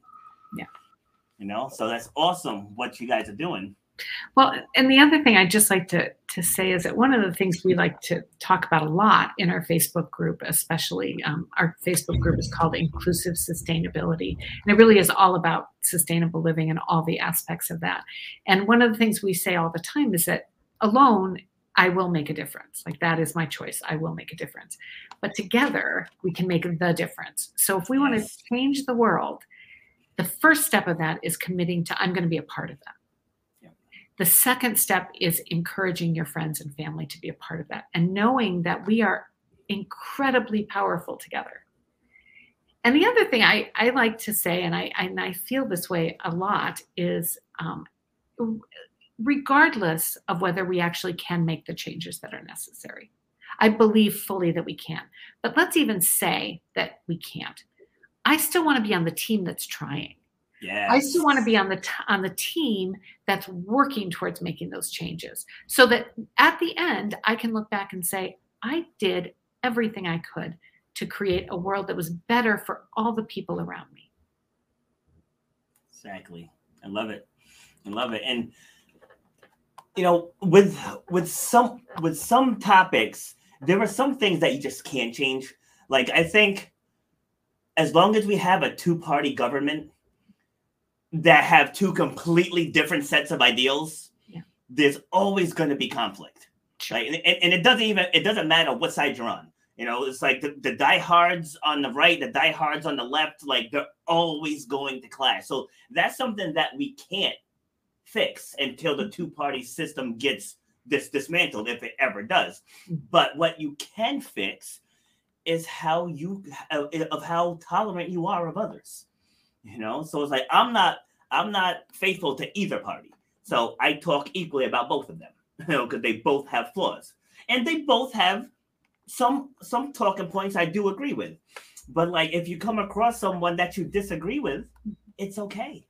Yeah. You know, so that's awesome what you guys are doing. Well, and the other thing I'd just like to, to say is that one of the things we like to talk about a lot in our Facebook group, especially um, our Facebook group is called Inclusive Sustainability. And it really is all about sustainable living and all the aspects of that. And one of the things we say all the time is that alone, I will make a difference. Like that is my choice. I will make a difference. But together, we can make the difference. So if we yes. want to change the world, the first step of that is committing to, I'm going to be a part of that the second step is encouraging your friends and family to be a part of that and knowing that we are incredibly powerful together. And the other thing I, I like to say, and I, and I feel this way a lot, is um, regardless of whether we actually can make the changes that are necessary, I believe fully that we can. But let's even say that we can't. I still want to be on the team that's trying. Yes. I still want to be on the t- on the team that's working towards making those changes, so that at the end I can look back and say I did everything I could to create a world that was better for all the people around me. Exactly, I love it. I love it, and you know, with with some with some topics, there are some things that you just can't change. Like I think, as long as we have a two party government that have two completely different sets of ideals, yeah. there's always going to be conflict. Right? And, and, it doesn't even it doesn't matter what side you're on. You know, it's like the, the diehards on the right, the diehards on the left, like they're always going to clash. So that's something that we can't fix until the two party system gets this dismantled, if it ever does. Mm-hmm. But what you can fix is how you of how tolerant you are of others you know? So it's like i'm not i'm not faithful to either party. So i talk equally about both of them (laughs) you know because they both have flaws. And they both have some some talking points i do agree with. But like if you come across someone that you disagree with it's okay.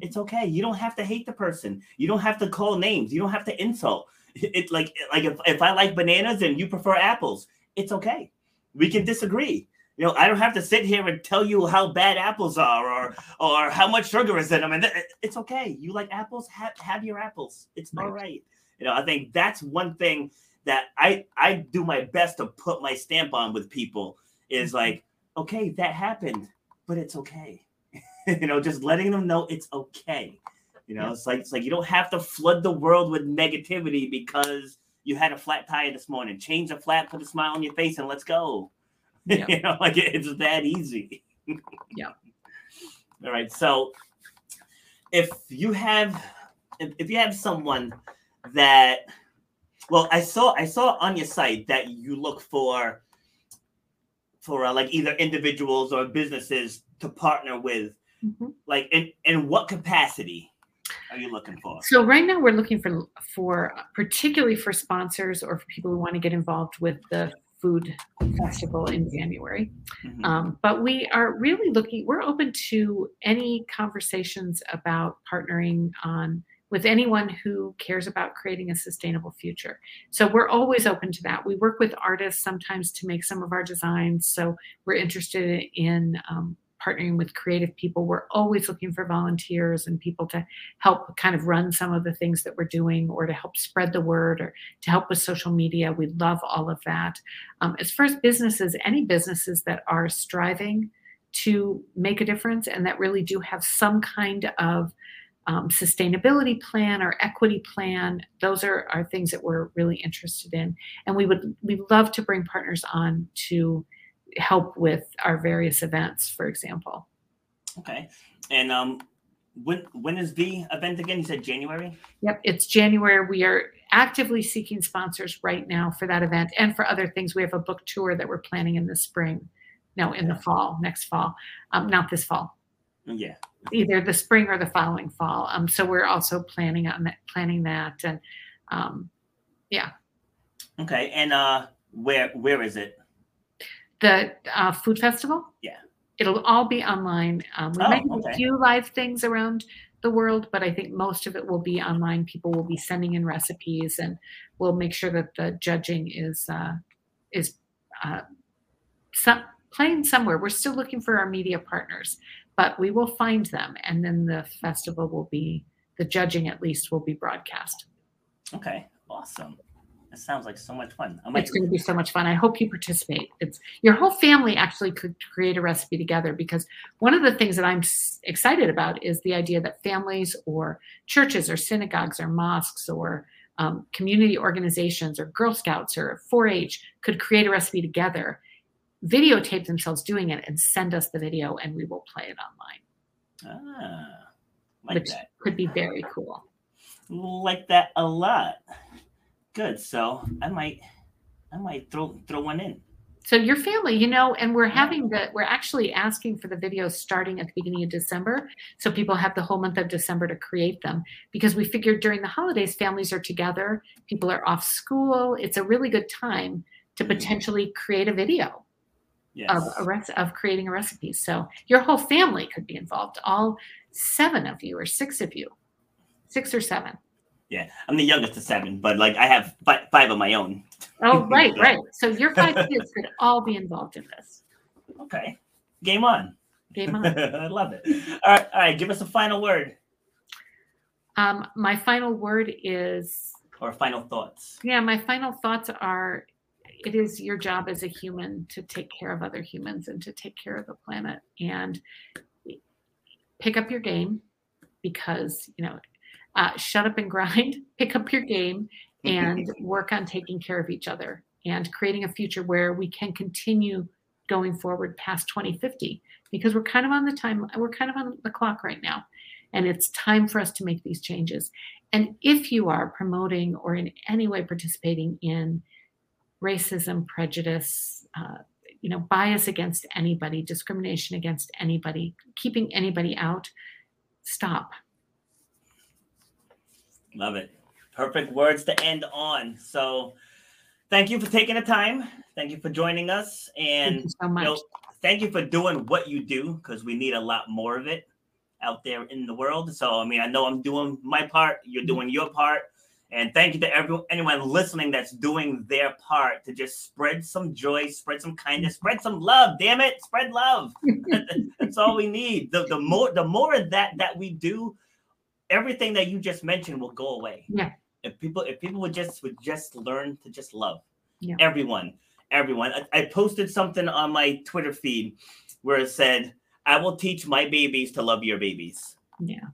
It's okay. You don't have to hate the person. You don't have to call names. You don't have to insult. (laughs) It's like like if, if i like bananas and you prefer apples it's okay. We can disagree you know, I don't have to sit here and tell you how bad apples are or or how much sugar is in them. And it's okay. You like apples? Have have your apples. It's right. all right. You know, I think that's one thing that I I do my best to put my stamp on with people is mm-hmm. like, okay, that happened, but it's okay. (laughs) you know, just letting them know it's okay. You know, yeah. it's like it's like you don't have to flood the world with negativity because you had a flat tire this morning. Change the flat, put a smile on your face, and let's go. Yeah. (laughs) you know, like it's that easy. yeah. (laughs) All right. So if you have if, if you have someone that well, I saw I saw on your site that you look for for uh, like either individuals or businesses to partner with. Mm-hmm. Like in in what capacity are you looking for? So right now we're looking for for particularly for sponsors or for people who want to get involved with the food festival in January. Mm-hmm. Um, but we are really looking, we're open to any conversations about partnering on with anyone who cares about creating a sustainable future. So we're always open to that. We work with artists sometimes to make some of our designs. So we're interested in um, partnering with creative people. We're always looking for volunteers and people to help kind of run some of the things that we're doing or to help spread the word or to help with social media. We love all of that. Um, as far as businesses, any businesses that are striving to make a difference and that really do have some kind of um, sustainability plan or equity plan those are, are things that we're really interested in and we would we love to bring partners on to help with our various events, for example. Okay. And um, when when is the event again? You said January. Yep, it's January. We are actively seeking sponsors right now for that event and for other things. We have a book tour that we're planning in the spring. No, in the fall, next fall. Um, not this fall. Yeah. Either the spring or the following fall. Um, so we're also planning on that, planning that, and um, yeah. Okay, and uh, where where is it? The uh, food festival. Yeah. It'll all be online. Um, we oh, might have okay. a few live things around the world, but I think most of it will be online. People will be sending in recipes, and we'll make sure that the judging is uh, is uh, some, playing somewhere. We're still looking for our media partners, but we will find them, and then the festival will be the judging at least will be broadcast. Okay, awesome. That sounds like so much fun. I might... It's going to be so much fun. I hope you participate. It's your whole family actually could create a recipe together because one of the things that I'm excited about is the idea that families or churches or synagogues or mosques or um, community organizations or Girl Scouts or 4-H could create a recipe together, videotape themselves doing it, and send us the video, and we will play it online. Ah, like which that. could be very cool. Like that a lot good. So I might, I might throw throw one in. So your family, you know, and we're having the, we're actually asking for the videos starting at the beginning of December. So people have the whole month of December to create them because we figured during the holidays, families are together, people are off school. It's a really good time to mm-hmm. potentially create a video yes. of a rec- of creating a recipe. So your whole family could be involved, all seven of you or six of you, six or seven. Yeah, I'm the youngest of seven, but like I have five, five of my own. Oh, (laughs) right, right. So your five kids could all be involved in this. Okay, game on. Game (laughs) on. I love it. All right, all right. Give us a final word. Um, my final word is. Or final thoughts. Yeah, my final thoughts are it is your job as a human to take care of other humans and to take care of the planet and pick up your game because you know uh, shut up and grind, (laughs) pick up your game, and (laughs) work on taking care of each other and creating a future where we can continue going forward past 2050 because we're kind of on the time we're kind of on the clock right now and it's time for us to make these changes. And if you are promoting or in any way participating in racism prejudice uh, you know bias against anybody discrimination against anybody keeping anybody out stop Love it. Perfect words to end on. So thank you for taking the time. Thank you for joining us. And thank you, so much. You know, thank you for doing what you do because we need a lot more of it out there in the world. So I mean, I know I'm doing my part, you're mm-hmm. doing your part. And thank you to everyone anyone listening that's doing their part to just spread some joy, spread some kindness, (laughs) spread some love. Damn it, spread love. (laughs) that's all we need. The, the more the more of that that we do, everything that you just mentioned will go away. Yeah. If people if people would just would just learn to just love yeah. everyone, everyone. I, I posted something on my Twitter feed where it said, "I will teach my babies to love your babies." Yeah.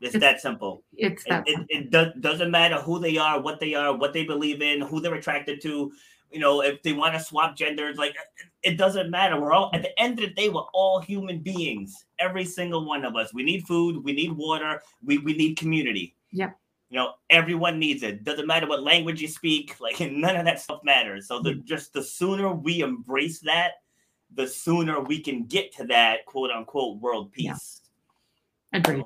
It's, it's that simple. It's that it, it, it does, doesn't matter who they are, what they are, what they believe in, who they're attracted to. You know, if they want to swap genders, like it doesn't matter. We're all at the end of the day, we're all human beings. Every single one of us. We need food, we need water, we, we need community. Yeah. You know, everyone needs it. Doesn't matter what language you speak, (laughs) like none of that stuff matters. So the mm. just the sooner we embrace that, the sooner we can get to that quote unquote world peace. Yeah. Agreed.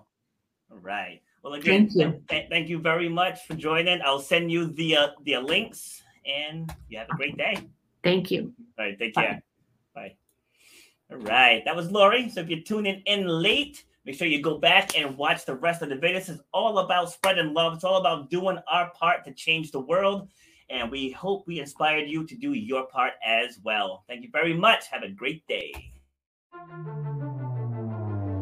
All right. Well, again, thank you. Th- thank you very much for joining. I'll send you the uh, the links, and you have a great day. Thank you. All right. Take care. Bye. Bye. All right. That was Lori. So if you're tuning in late, make sure you go back and watch the rest of the video. This is all about spreading love. It's all about doing our part to change the world. And we hope we inspired you to do your part as well. Thank you very much. Have a great day.